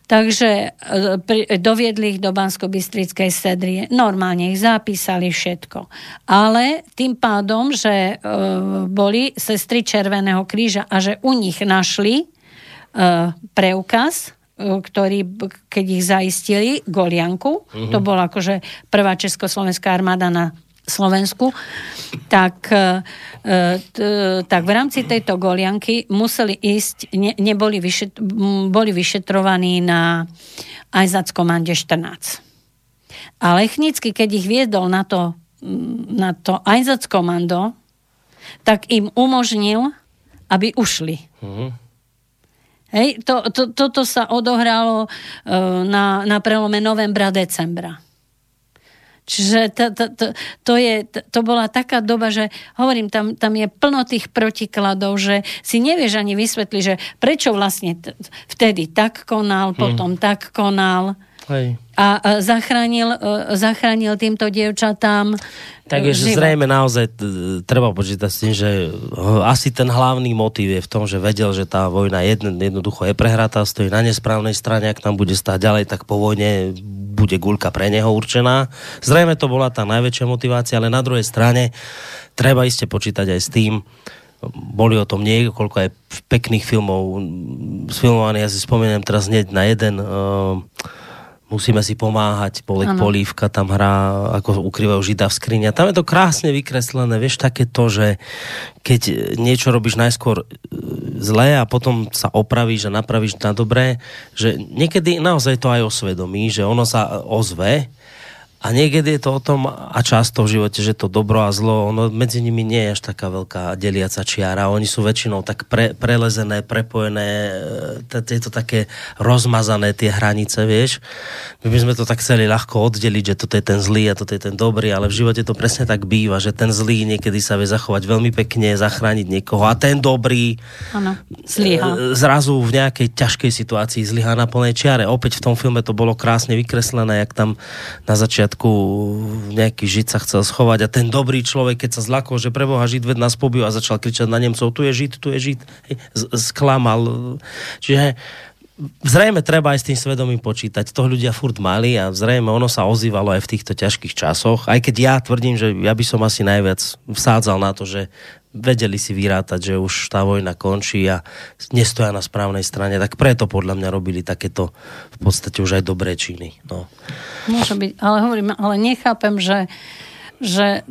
Takže uh, pri, doviedli ich do bansko bystrickej sedrie. Normálne ich zapísali všetko. Ale tým pádom, že uh, boli sestry Červeného kríža a že u nich našli uh, preukaz, ktorý, keď ich zaistili, Golianku, uh-huh. to bola akože prvá československá armáda na Slovensku, tak, e, tak v rámci tejto golianky museli ísť, ne, neboli vyšet, boli vyšetrovaní na Ajzackomande 14. A Lechnický, keď ich viedol na to, na to Einsatzkommando, tak im umožnil, aby ušli. Uh-huh. Hej, to, to, toto sa odohralo uh, na, na prelome novembra, decembra. Čiže to, to, to, to, je, to bola taká doba, že hovorím, tam, tam je plno tých protikladov, že si nevieš ani vysvetliť, že prečo vlastne t- vtedy tak konal, hmm. potom tak konal. Hej. A, zachránil, e, zachránil týmto dievčatám Takže život. zrejme naozaj treba počítať s tým, že asi ten hlavný motív je v tom, že vedel, že tá vojna jedno, jednoducho je prehratá, stojí na nesprávnej strane, ak tam bude stáť ďalej, tak po vojne bude guľka pre neho určená. Zrejme to bola tá najväčšia motivácia, ale na druhej strane treba iste počítať aj s tým, boli o tom niekoľko aj pekných filmov sfilmovaných, ja si spomínam teraz hneď na jeden uh, musíme si pomáhať, Polek ano. Polívka tam hrá, ako ukrývajú žida v skrini. A tam je to krásne vykreslené, vieš, také to, že keď niečo robíš najskôr e, zlé a potom sa opravíš a napravíš na dobré, že niekedy naozaj to aj osvedomí, že ono sa ozve, a niekedy je to o tom, a často v živote, že to dobro a zlo, ono medzi nimi nie je až taká veľká deliaca čiara. Oni sú väčšinou tak pre, prelezené, prepojené, je to také rozmazané tie hranice, vieš. My by sme to tak chceli ľahko oddeliť, že toto je ten zlý a toto je ten dobrý, ale v živote to presne tak býva, že ten zlý niekedy sa vie zachovať veľmi pekne, zachrániť niekoho a ten dobrý ano, zlyha. E, zrazu v nejakej ťažkej situácii zlyha na plnej čiare. Opäť v tom filme to bolo krásne vykreslené, jak tam na začiatku začiatku nejaký žid sa chcel schovať a ten dobrý človek, keď sa zlakol, že preboha žid ved nás pobil a začal kričať na Nemcov, tu je žid, tu je žid, sklamal. Čiže zrejme treba aj s tým svedomím počítať. To ľudia furt mali a zrejme ono sa ozývalo aj v týchto ťažkých časoch. Aj keď ja tvrdím, že ja by som asi najviac vsádzal na to, že vedeli si vyrátať, že už tá vojna končí a nestoja na správnej strane, tak preto podľa mňa robili takéto v podstate už aj dobré činy. No. Môže byť, ale hovorím, ale nechápem, že, že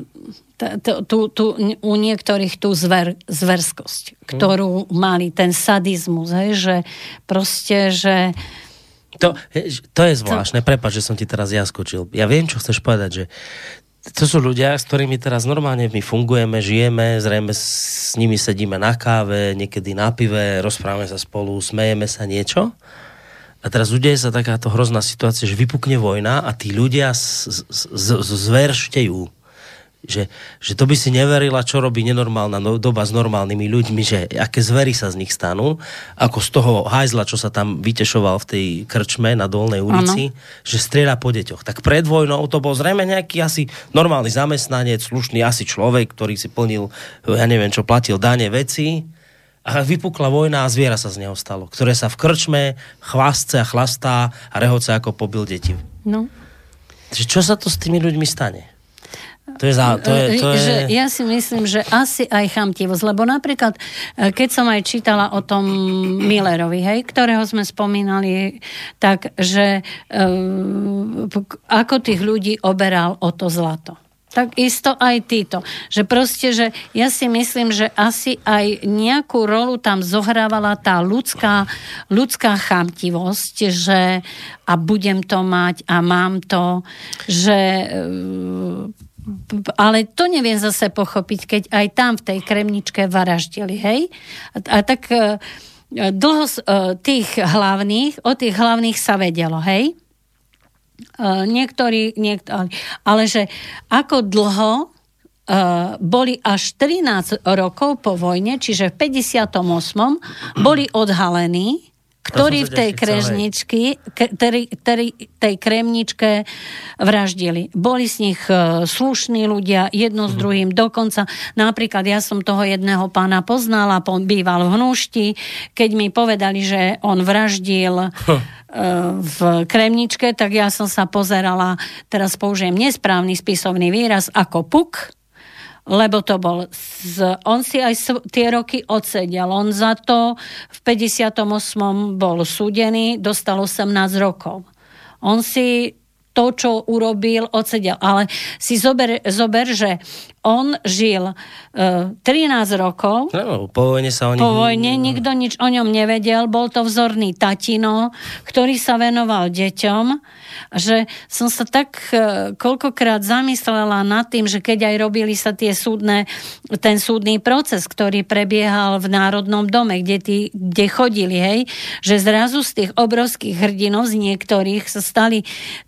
tu, tu, u niektorých tú zver, zverskosť, ktorú mali, ten sadizmus, hej, že proste, že to, to je zvláštne, to... prepáč, že som ti teraz ja skočil. Ja viem, čo chceš povedať, že to sú ľudia, s ktorými teraz normálne my fungujeme, žijeme, zrejme s nimi sedíme na káve, niekedy na pive, rozprávame sa spolu, smejeme sa niečo. A teraz udeje sa takáto hrozná situácia, že vypukne vojna a tí ľudia z, z, z, zverštejú. Že, že to by si neverila, čo robí nenormálna no- doba s normálnymi ľuďmi, že aké zvery sa z nich stanú, ako z toho hajzla, čo sa tam vytešoval v tej krčme na Dolnej ulici, ano. že strieľa po deťoch. Tak pred vojnou to bol zrejme nejaký asi normálny zamestnanec, slušný asi človek, ktorý si plnil, ja neviem čo, platil dane veci a vypukla vojna a zviera sa z neho stalo, ktoré sa v krčme chvásce a chlastá a rehoce ako pobil deti. No. Čo sa to s tými ľuďmi stane? To je, za, to je, to je... Že ja si myslím, že asi aj chamtivosť, lebo napríklad, e, keď som aj čítala o tom Millerovi, hej, ktorého sme spomínali, tak, že um, ako tých ľudí oberal o to zlato. Tak isto aj títo. Že proste, že ja si myslím, že asi aj nejakú rolu tam zohrávala tá ľudská, ľudská chamtivosť, že a budem to mať a mám to, že ale to neviem zase pochopiť, keď aj tam v tej kremničke varaždili, hej? A, a tak e, dlho e, tých hlavných, o tých hlavných sa vedelo, hej? E, niektorí, niektorí, ale že ako dlho boli až 13 rokov po vojne, čiže v 58. boli odhalení ktorí v tej krežničky, ktorý, ktorý, tej kremničke vraždili. Boli z nich e, slušní ľudia, jedno s mhm. druhým, dokonca napríklad ja som toho jedného pána poznala, býval v Hnúšti, keď mi povedali, že on vraždil huh. E, v kremničke, tak ja som sa pozerala, teraz použijem nesprávny spisovný výraz, ako puk, lebo to bol, z, on si aj tie roky odsedel. On za to v 58. bol súdený, dostal 18 rokov. On si to, čo urobil, odsedel. Ale si zober, zober že on žil uh, e, 13 rokov. No, po vojne sa o Po vojne nikto nič o ňom nevedel. Bol to vzorný tatino, ktorý sa venoval deťom že som sa tak e, koľkokrát zamyslela nad tým, že keď aj robili sa tie súdne, ten súdny proces, ktorý prebiehal v Národnom dome, kde, tí, kde chodili, hej, že zrazu z tých obrovských hrdinov, z niektorých sa stali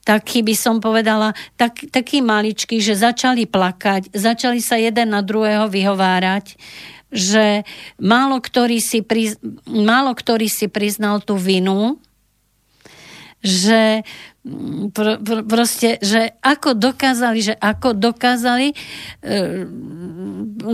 takí, by som povedala, tak, takí maličkí, že začali plakať, začali sa jeden na druhého vyhovárať, že málo ktorý si, priz, málo ktorý si priznal tú vinu, že Pr- pr- proste, že ako dokázali, že ako dokázali e,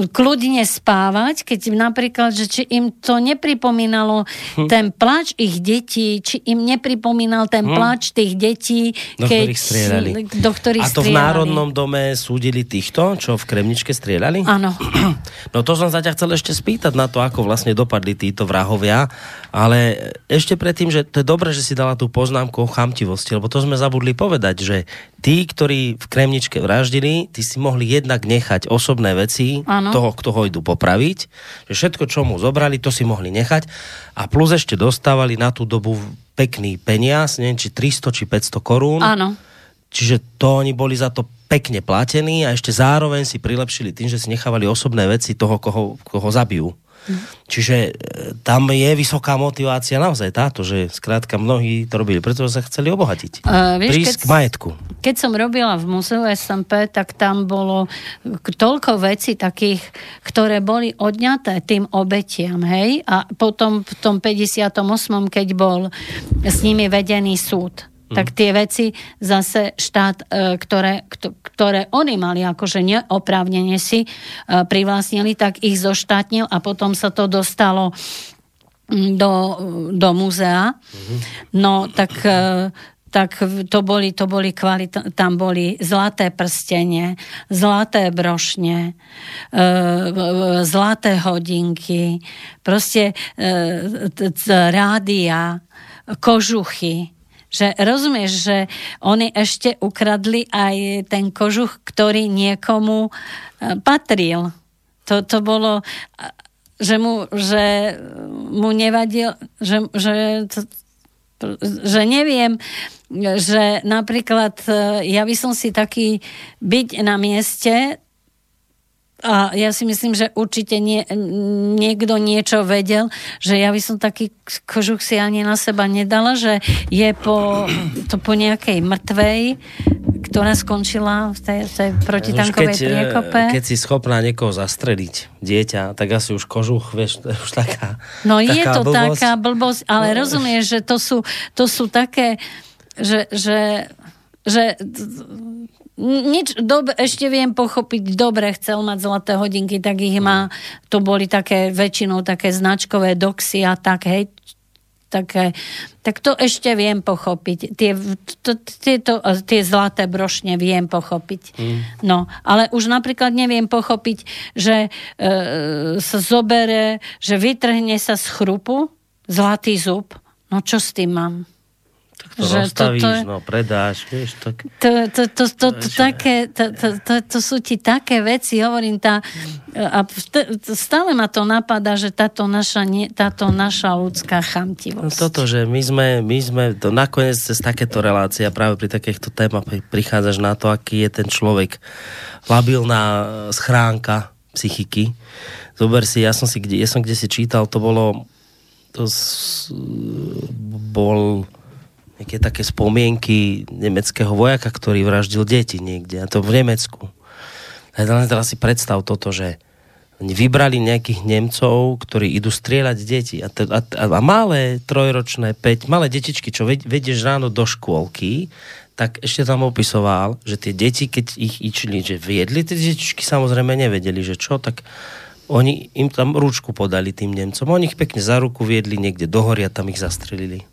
kľudne spávať, keď napríklad, že či im to nepripomínalo hm. ten plač ich detí, či im nepripomínal ten hm. plač tých detí, do keď, ktorých strieľali. Do ktorých A to strieľali. v Národnom dome súdili týchto, čo v Kremničke strieľali? Áno. No to som sa ťa chcel ešte spýtať na to, ako vlastne dopadli títo vrahovia, ale ešte predtým, že to je dobré, že si dala tú poznámku o chamtivosti, lebo to to sme zabudli povedať, že tí, ktorí v Kremničke vraždili, tí si mohli jednak nechať osobné veci ano. toho, kto ho idú popraviť, že všetko, čo mu zobrali, to si mohli nechať a plus ešte dostávali na tú dobu pekný peniaz, neviem, či 300 či 500 korún. Áno. Čiže to oni boli za to pekne platení a ešte zároveň si prilepšili tým, že si nechávali osobné veci toho, koho, koho zabijú. Čiže e, tam je vysoká motivácia naozaj táto, že skrátka mnohí to robili, pretože sa chceli obohatiť. Uh, vieš, Prísť keď, k majetku. Keď som robila v muzeu SMP, tak tam bolo toľko vecí takých, ktoré boli odňaté tým obetiam, hej? A potom v tom 58. keď bol s nimi vedený súd tak tie veci zase štát, e, ktoré, ktoré oni mali akože neoprávnene si e, privlastnili, tak ich zoštátnil a potom sa to dostalo mm, do, do múzea. Mhm. No tak e, tak to boli, to boli kvalit- tam boli zlaté prstenie, zlaté brošne, zlaté hodinky, proste rádia, kožuchy, že rozumieš, že oni ešte ukradli aj ten kožuch, ktorý niekomu e, patril. To, to bolo, že mu, že mu nevadil, že, že, že neviem, že napríklad e, ja by som si taký byť na mieste a ja si myslím, že určite nie, niekto niečo vedel, že ja by som taký kožuch si ani na seba nedala, že je po, to po nejakej mŕtvej, ktorá skončila v tej, v tej protitankovej Už keď, e, priekope. keď si schopná niekoho zastreliť, dieťa, tak asi už kožuch, vieš, je už taká No je taká to blbosť. taká blbosť, ale No. rozumieš, že to sú, to sú také, že, že, že nič, dob, ešte viem pochopiť, dobre chcel mať zlaté hodinky, tak ich má, to boli také väčšinou také značkové doxy a tak, hej, také, tak to ešte viem pochopiť. Tie, to, tieto, tie zlaté brošne viem pochopiť. Mm. No, ale už napríklad neviem pochopiť, že e, sa zobere, že vytrhne sa z chrupu zlatý zub. No čo s tým mám? To že rozstavíš, toto je- no predáš, vieš, tak... To, to, to, to, to, také, to, to, to, to sú ti také veci, hovorím, tá, a stále ma to napadá, že táto naša, nie, táto naša ľudská No chamtivosť. toto, že my sme, my sme to nakoniec cez takéto relácie a práve pri takýchto témach pri- prichádzaš na to, aký je ten človek labilná e, schránka psychiky. Zober si, ja som si kde, ja som kde si čítal, to bolo to s, bol nejaké také spomienky nemeckého vojaka, ktorý vraždil deti niekde, a to v Nemecku. A teraz si predstav toto, že oni vybrali nejakých Nemcov, ktorí idú strieľať deti. A, te, a, a malé trojročné, päť, malé detičky, čo ved, vedieš ráno do škôlky, tak ešte tam opisoval, že tie deti, keď ich išli, že viedli, tie detičky samozrejme nevedeli, že čo, tak oni im tam ručku podali tým Nemcom. Oni ich pekne za ruku viedli niekde do hory a tam ich zastrelili.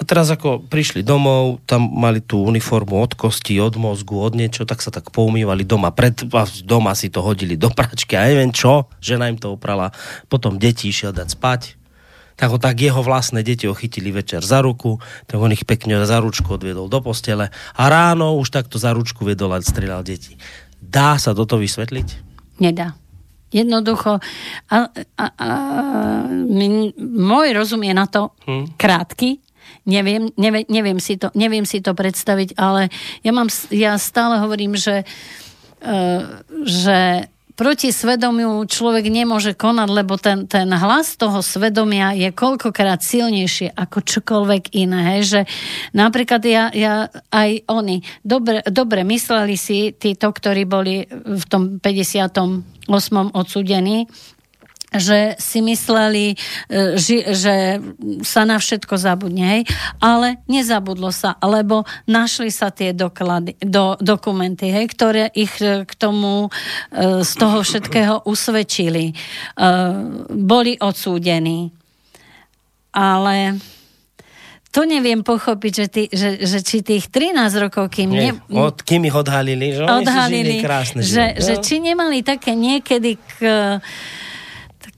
A teraz ako prišli domov, tam mali tú uniformu od kosti, od mozgu, od niečo, tak sa tak poumývali doma. Pred, doma si to hodili do pračky a neviem čo, žena im to oprala. Potom deti išiel dať spať. Tak ho tak jeho vlastné deti ho chytili večer za ruku, tak on ich pekne za ručku odviedol do postele a ráno už takto za ručku viedol a strieľal deti. Dá sa toto vysvetliť? Nedá. Jednoducho, a, a, a, my, môj rozum je na to Hm. krátky, neviem, neviem, neviem, si to, neviem si to predstaviť, ale ja, mám, ja stále hovorím, že, e, že proti svedomiu človek nemôže konať, lebo ten, ten hlas toho svedomia je koľkokrát silnejšie ako čokoľvek iné. Hej? Že napríklad ja, ja aj oni dobre, dobre mysleli si títo, ktorí boli v tom 58. odsudení, že si mysleli, e, ži, že sa na všetko zabudne, hej? ale nezabudlo sa, lebo našli sa tie doklady, do, dokumenty, hej, ktoré ich e, k tomu e, z toho všetkého usvedčili. E, Boli odsúdení. Ale to neviem pochopiť, že, ty, že, že či tých 13 rokov, kým... Nie, Ne, od, kým ich odhalili, že oni si žili odhalili, krásne že, život, že no. či nemali také niekedy k,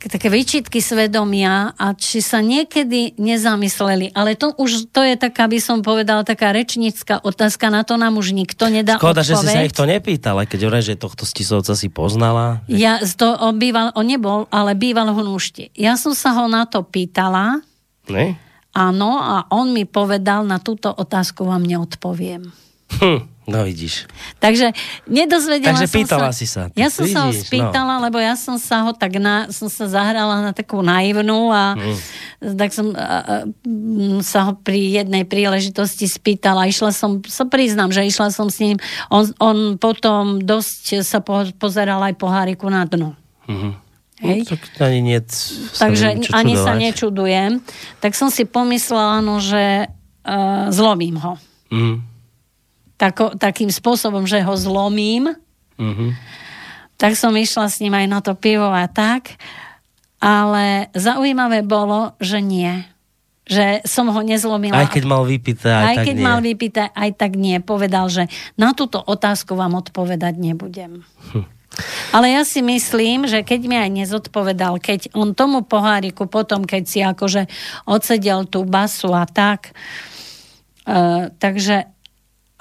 také výčitky svedomia a či sa niekedy nezamysleli. Ale to už to je taká, by som povedala, taká rečnícka otázka, na to nám už nikto nedá Škoda, že si sa odpoveď. ich to nepýtala, keď hovoríš, že tohto stisovca si poznala. Ja z to, on, býval, on nebol, ale býval v Hnúšti. Ja som sa ho na to pýtala, Ne? áno, a on mi povedal, na túto otázku vám neodpoviem. Hm, no vidíš. Takže nedozvedela Takže som pýtala sa, si sa. Ja som sa ho Vidíš, no. spýtala, lebo ja som sa ho tak na, som sa zahrala na takú naivnú a Mm. tak som a, a, sa ho pri jednej príležitosti spýtala. Išla som, sa priznám, že išla som s ním. On, on potom dosť sa po, pozeral aj poháriku na dno. Mhm. Hej? No, tak ani nie, Takže ani sa nečudujem. Tak som si pomyslela, no, že uh, zlomím ho. Mhm. Tako, takým spôsobom, že ho zlomím. Mhm. tak som išla s ním aj na to pivo a tak. Ale zaujímavé bolo, že nie. Že som ho nezlomila. Aj keď mal vypité, aj, aj tak keď nie. mal vypýtať, aj tak nie. Povedal, že na túto otázku vám odpovedať nebudem. Hm. Ale ja si myslím, že keď mi aj nezodpovedal, keď on tomu poháriku potom, keď si akože odsedel tú basu a tak, uh, takže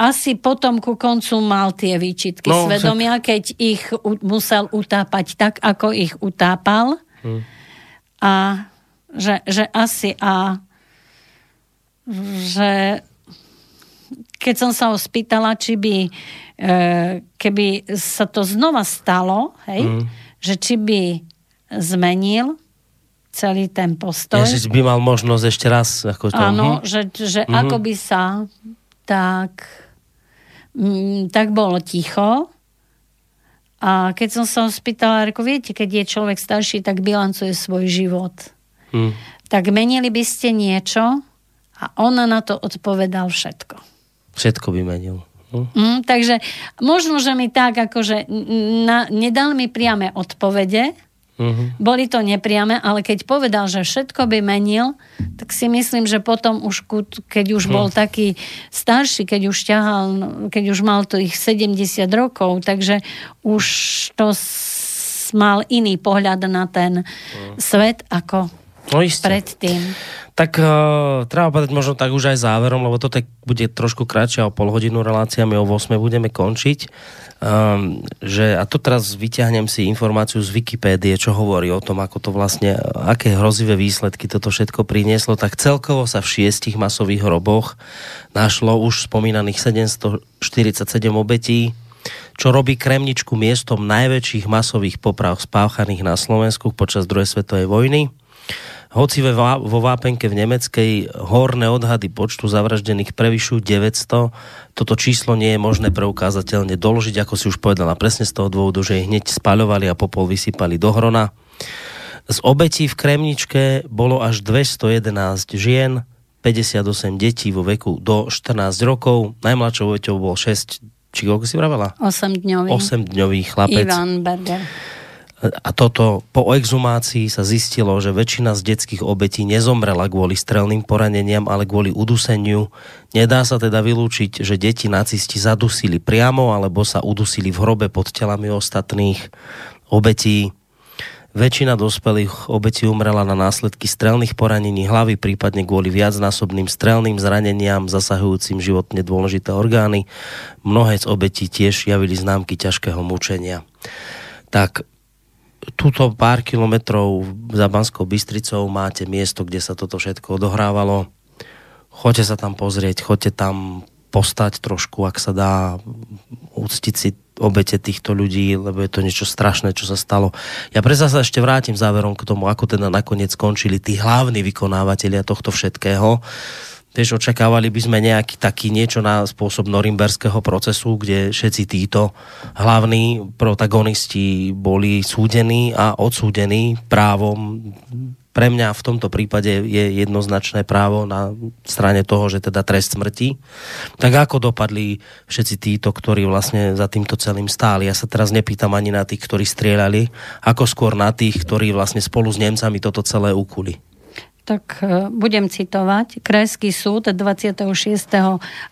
asi potom ku koncu mal tie výčitky No, svedomia, keď ich u, musel utápať tak, ako ich utápal. Hm. A že, že asi a že keď som sa ho spýtala, či by e, keby sa to znova stalo, hej, Mm. že či by zmenil celý ten postoj. Ja, že by mal možnosť ešte raz. Ako to, Áno, hm? že, že Mhm. ako by sa tak mm, tak bolo ticho. A keď som sa spýtala, ako viete, keď je človek starší, tak bilancuje svoj život. Hm. Tak menili by ste niečo? A on na to odpovedal všetko. Všetko by menil. Hm? Mm, takže možno, že mi tak, akože na, nedal mi priame odpovede, Mhm. boli to nepriame, ale keď povedal, že všetko by menil, tak si myslím, že potom už, keď už bol taký starší, keď už ťahal, keď už mal to ich 70 rokov, takže už to mal iný pohľad na ten svet ako No isté. predtým. Tak uh, treba povedať možno tak už aj záverom, lebo to tak bude trošku kratšia o pol hodinu relácia, my o 8 budeme končiť. Um, že, a to teraz vyťahnem si informáciu z Wikipédie, čo hovorí o tom, ako to vlastne, aké hrozivé výsledky toto všetko prinieslo, tak celkovo sa v šiestich masových hroboch našlo už spomínaných 747 obetí, čo robí Kremničku miestom najväčších masových poprav spáchaných na Slovensku počas druhej svetovej vojny. Hoci vo Vápenke v Nemeckej horné odhady počtu zavraždených prevyšujú 900, toto číslo nie je možné preukázateľne doložiť, ako si už povedala, presne z toho dôvodu, že ich hneď spaľovali a popol vysypali do hrona. Z obetí v Kremničke bolo až 211 žien, 58 detí vo veku do 14 rokov, najmladšou obeťou bol 6, či koľko si vravela? 8 dňový. 8-dňový chlapec. Ivan Berger. A toto po exhumácii sa zistilo, že väčšina z detských obetí nezomrela kvôli strelným poraneniam, ale kvôli uduseniu. Nedá sa teda vylúčiť, že deti nacisti zadusili priamo, alebo sa udusili v hrobe pod telami ostatných obetí. Väčšina dospelých obetí umrela na následky strelných poranení hlavy, prípadne kvôli viacnásobným strelným zraneniam zasahujúcim životne dôležité orgány. Mnohé z obetí tiež javili známky ťažkého mučenia. Tak túto pár kilometrov za Banskou Bystricou máte miesto, kde sa toto všetko odohrávalo. Choďte sa tam pozrieť, choďte tam postať trošku, ak sa dá uctiť si obete týchto ľudí, lebo je to niečo strašné, čo sa stalo. Ja predsa sa ešte vrátim záverom k tomu, ako teda nakoniec skončili tí hlavní vykonávateľia tohto všetkého. Vieš, očakávali by sme nejaký taký niečo na spôsob norimberského procesu, kde všetci títo hlavní protagonisti boli súdení a odsúdení právom. Pre mňa v tomto prípade je jednoznačné právo na strane toho, že teda trest smrti. Tak ako dopadli všetci títo, ktorí vlastne za týmto celým stáli? Ja sa teraz nepýtam ani na tých, ktorí strieľali, ako skôr na tých, ktorí vlastne spolu s Nemcami toto celé ukuli. Tak e, budem citovať. Krajský súd 26.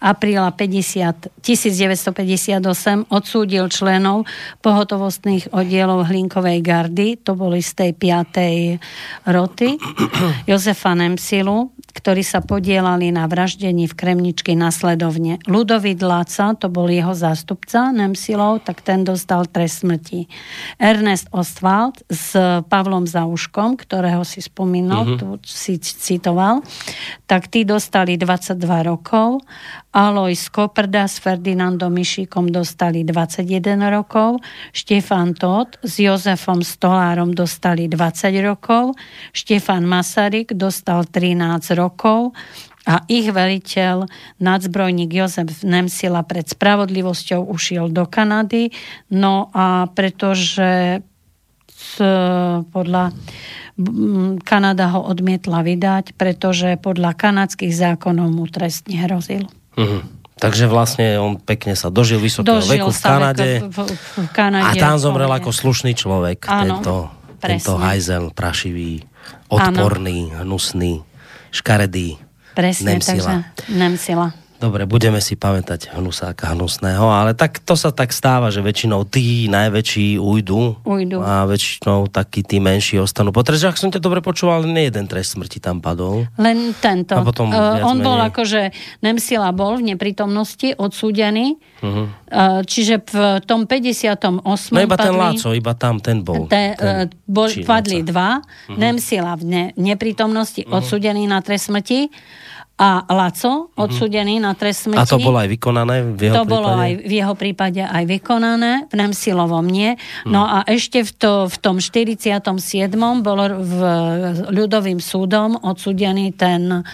apríla 50, 1958 odsúdil členov pohotovostných oddielov Hlinkovej gardy, to boli z tej 5. roty, Jozefa Nemsilu, ktorí sa podielali na vraždení v Kremničky nasledovne. Ludovít Láca, to bol jeho zástupca Nemsilov, tak ten dostal trest smrti. Ernest Ostwald s Pavlom Zauškom, ktorého si spomínal, tu si citoval, tak tí dostali 22 rokov. Alois Koprda s Ferdinandom Mišíkom dostali 21 rokov. Štefan Todt s Jozefom Stolárom dostali 20 rokov. Štefan Masaryk dostal 13 rokov a ich veliteľ, nadzbrojník Jozef Nemsila pred spravodlivosťou ušiel do Kanady. No a pretože podľa Kanada ho odmietla vydať, pretože podľa kanadských zákonov mu trestne hrozil. Mhm. Takže vlastne on pekne sa dožil vysokého Dožil veku v Kanade v, v, Kanade. a tam zomrel ako slušný človek. Áno, tento, tento hajzel prašivý, odporný, hnusný, škaredý. Presne, Nemsila. takže Nemsila. Dobre, budeme si pamätať hnusáka hnusného, ale tak to sa tak stáva, že väčšinou tí najväčší ujdu Ujdu. a väčšinou takí tí menší ostanú. Potrež, ak som ťa dobre počúval, nie jeden trest smrti tam padol. Len tento. A potom viac on bol menej. akože, Nemsila bol v neprítomnosti odsúdený, Uh-huh. Eh, čiže v tom 58. No iba ten padli, Láco, iba tam ten bol. te, ten, eh, bol, padli dva, Nemsila v ne, neprítomnosti odsúdený na trest smrti a Laco, odsudený na trest smrti. Mhm. A to bolo aj vykonané v jeho to prípade? bolo aj v jeho prípade aj vykonané, v Nemsilovom nie. Mhm. No a ešte v, to, v tom 47. bol v ľudovým súdom odsudený ten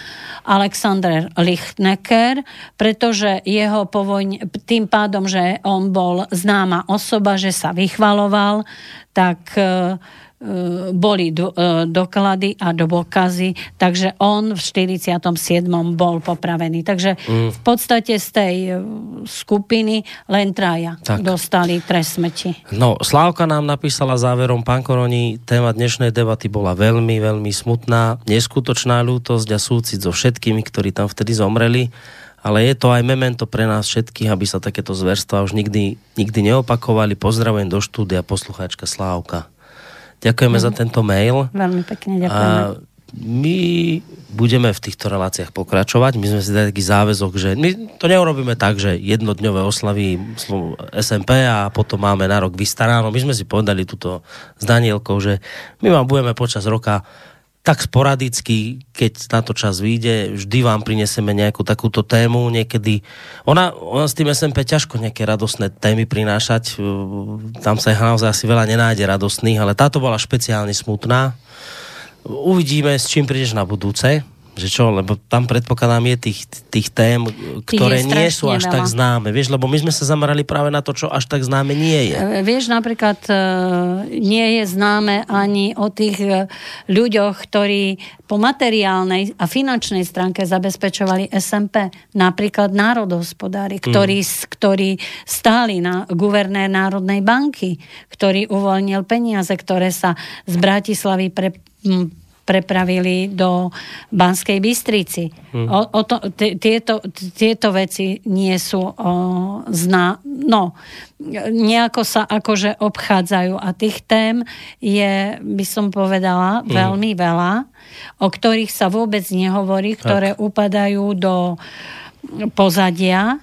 Alexander Lichtnecker, pretože jeho povojne, tým pádom, že on bol známa osoba, že sa vychvaloval, tak e, boli do, e, doklady a dôkazy, takže on v 47. bol popravený. Takže Mm. v podstate z tej e, skupiny len traja Tak. dostali trest smrti. No, Slávka nám napísala záverom, pán Koroni, téma dnešnej debaty bola veľmi, veľmi smutná, neskutočná ľútosť a súcit so všetkými, ktorí tam vtedy zomreli, ale je to aj memento pre nás všetkých, aby sa takéto zverstva už nikdy, nikdy neopakovali. Pozdravujem do štúdia poslucháčka Slávka. Ďakujeme za tento mail. Veľmi pekne ďakujeme. A my budeme v týchto reláciách pokračovať. My sme si dali taký záväzok, že my to neurobíme tak, že jednodňové oslavy SMP a potom máme na rok vystaráno. My sme si povedali tuto s Danielkou, že my vám budeme počas roka tak sporadicky, keď na to čas vyjde, vždy vám prinesieme nejakú takúto tému, niekedy, ona, ona s tým SMP ťažko nejaké radostné témy prinášať, tam sa naozaj asi veľa nenájde radostných, ale táto bola špeciálne smutná, uvidíme, s čím prídeš na budúce, že čo, lebo tam predpokladám je tých, tých tém, ktoré je nie sú až veľa. tak známe, vieš, lebo my sme sa zamerali práve na to, čo až tak známe nie je. E, Vieš, napríklad e, nie je známe ani o tých e, ľuďoch, ktorí po materiálnej a finančnej stránke zabezpečovali SMP. Napríklad národohospodári, ktorí, s- ktorí stáli na guvernér Národnej banky, ktorý uvoľnil peniaze, ktoré sa z Bratislavy pre, prepravili do Banskej Bystrici. O, o to, t- tieto, tieto veci nie sú o, zná, no, nejako sa akože obchádzajú a tých tém je, by som povedala, veľmi veľa, o ktorých sa vôbec nehovorí, ktoré upadajú do pozadia,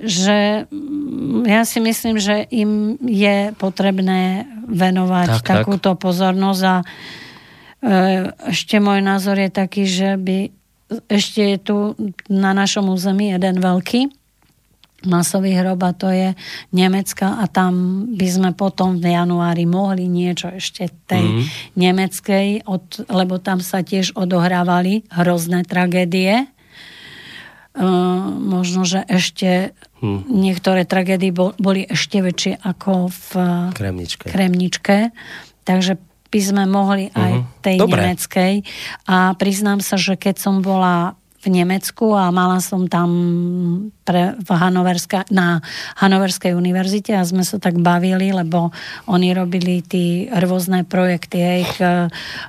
že mm, ja si myslím, že im je potrebné venovať Tak, tak. takúto pozornosť a ešte môj názor je taký, že by ešte je tu na našom území jeden veľký masový hrob a to je Nemecka a tam by sme potom v januári mohli niečo ešte tej mm. nemeckej, od, lebo tam sa tiež odohrávali hrozné tragédie. Uh, možno, že ešte Hm. niektoré tragédie bol, boli ešte väčšie ako v Kremničke. Kremničke. Takže by sme mohli aj Mhm. tej Dobre. nemeckej. A priznám sa, že keď som bola v Nemecku a mala som tam pre, v Hanoverska, na Hanoverskej univerzite a sme sa tak bavili, lebo oni robili tí rôzne projekty, hej, k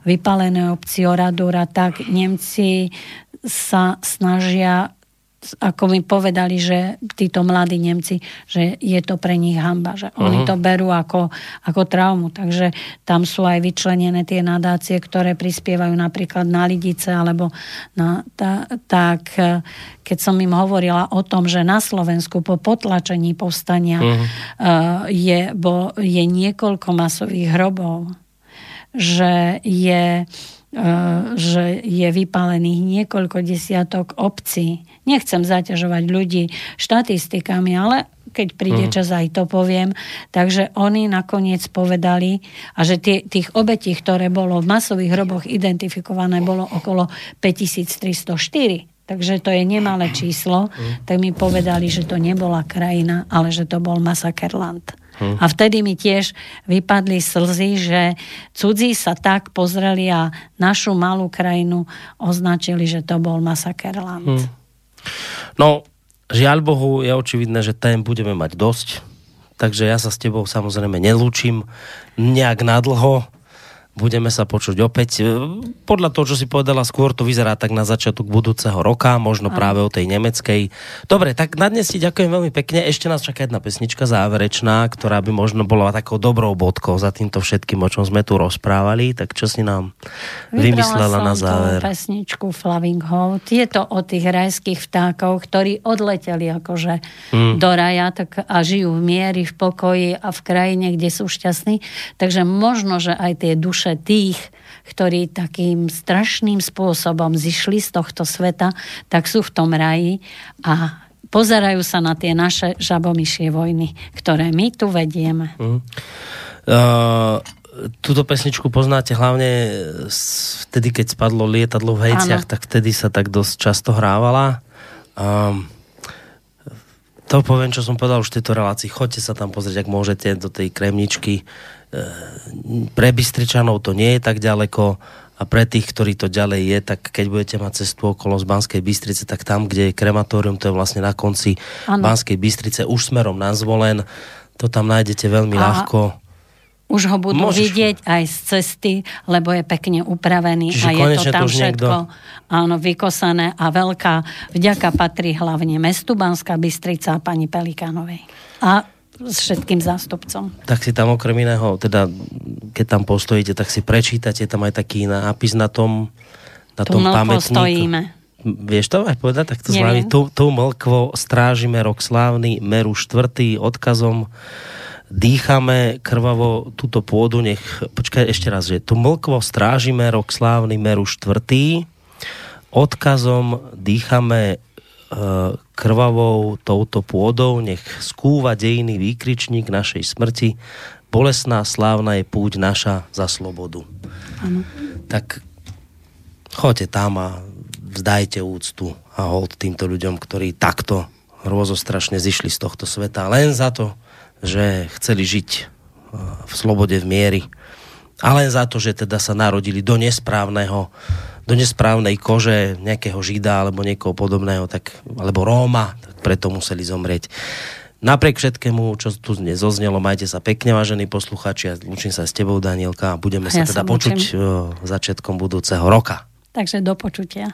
vypalené obci Oradura, tak Nemci sa snažia ako mi povedali, že títo mladí Nemci, že je to pre nich hamba, že oni to berú ako, ako traumu. Takže tam sú aj vyčlenené tie nadácie, ktoré prispievajú napríklad na Lidice, alebo na, ta, tak eh, keď som im hovorila o tom, že na Slovensku po potlačení povstania uh, je, bo, je niekoľko masových hrobov, že je e, že je vypálených niekoľko desiatok obcí. Nechcem zaťažovať ľudí štatistikami, ale keď príde čas, aj to poviem. Takže oni nakoniec povedali, a že tie, tých obetí, ktoré bolo v masových hroboch identifikované, bolo okolo 5304. Takže to je nemalé číslo. Tak mi povedali, že to nebola krajina, ale že to bol masakerland. A vtedy mi tiež vypadli slzy, že cudzí sa tak pozreli a našu malú krajinu označili, že to bol masakerland. No, žiaľ Bohu, je očividné, že tém budeme mať dosť, takže ja sa s tebou samozrejme nelúčim nejak nadlho. Budeme sa počuť opäť. E, Podľa toho, čo si povedala, skôr to vyzerá tak na začiatok budúceho roka, možno práve o tej nemeckej. Dobre, tak na dnes ti ďakujem veľmi pekne. Ešte nás čaká jedna pesnička záverečná, ktorá by možno bola takou dobrou bodkou za týmto všetkým, o čom sme tu rozprávali. Tak čo si nám vymyslela Vybrala na záver? tú pesničku Flaving Hope. Je to o tých rajských vtákov, ktorí odleteli akože Hmm. do raja tak a žijú v miery, v pokoji a v krajine, kde sú šťastní. Takže možno, že aj tie duše tých ktorí takým strašným spôsobom zišli z tohto sveta, tak sú v tom raji a pozerajú sa na tie naše žabomyšie vojny, ktoré my tu vedieme. Mm. Uh, túto pesničku poznáte hlavne vtedy, keď spadlo lietadlo v Hejciach, ano. tak vtedy sa tak dosť často hrávala. Um, to poviem, čo som povedal už v tejto relácii. Choďte sa tam pozrieť, ak môžete, do tej kremničky. Pre Bystričanov to nie je tak ďaleko a pre tých, ktorí to ďalej je, tak keď budete mať cestu okolo z Banskej Bystrice, tak tam, kde je krematórium, to je vlastne na konci ano. Banskej Bystrice, už smerom na zvolen, to tam nájdete veľmi a ľahko. Už ho budú Môžeš... vidieť aj z cesty, lebo je pekne upravený Čiže a je to tam to všetko niekto... áno, vykosané a veľká vďaka patrí hlavne mestu Banská Bystrica a pani Pelikánovej. A s všetkým zástupcom. Tak si tam okrem iného, teda keď tam postojíte, tak si prečítate tam aj taký nápis na tom, na tu tom pamätníku. stojíme. Vieš to aj povedať? Tak to zlávi. Tu, tu mlkvo strážime rok slávny, meru štvrtý, odkazom dýchame krvavo túto pôdu, nech, počkaj ešte raz, že tu mlkvo strážime rok slávny, meru štvrtý, odkazom dýchame krvavou touto pôdou, nech skúva dejný výkričník našej smrti, bolesná, slávna je púť naša za slobodu. Ano. Tak choďte tam a vzdajte úctu a hold týmto ľuďom, ktorí takto hrôzostrašne zišli z tohto sveta len za to, že chceli žiť e, v slobode, v miery a len za to, že teda sa narodili do nesprávneho do nesprávnej kože nejakého žida alebo niekoho podobného, tak, alebo Róma, tak preto museli zomrieť. Napriek všetkému, čo tu dnes zoznelo, majte sa pekne, vážení posluchači, a lúčim sa s tebou, Danielka, a budeme ja sa teda počuť uh, začiatkom budúceho roka. Takže do počutia.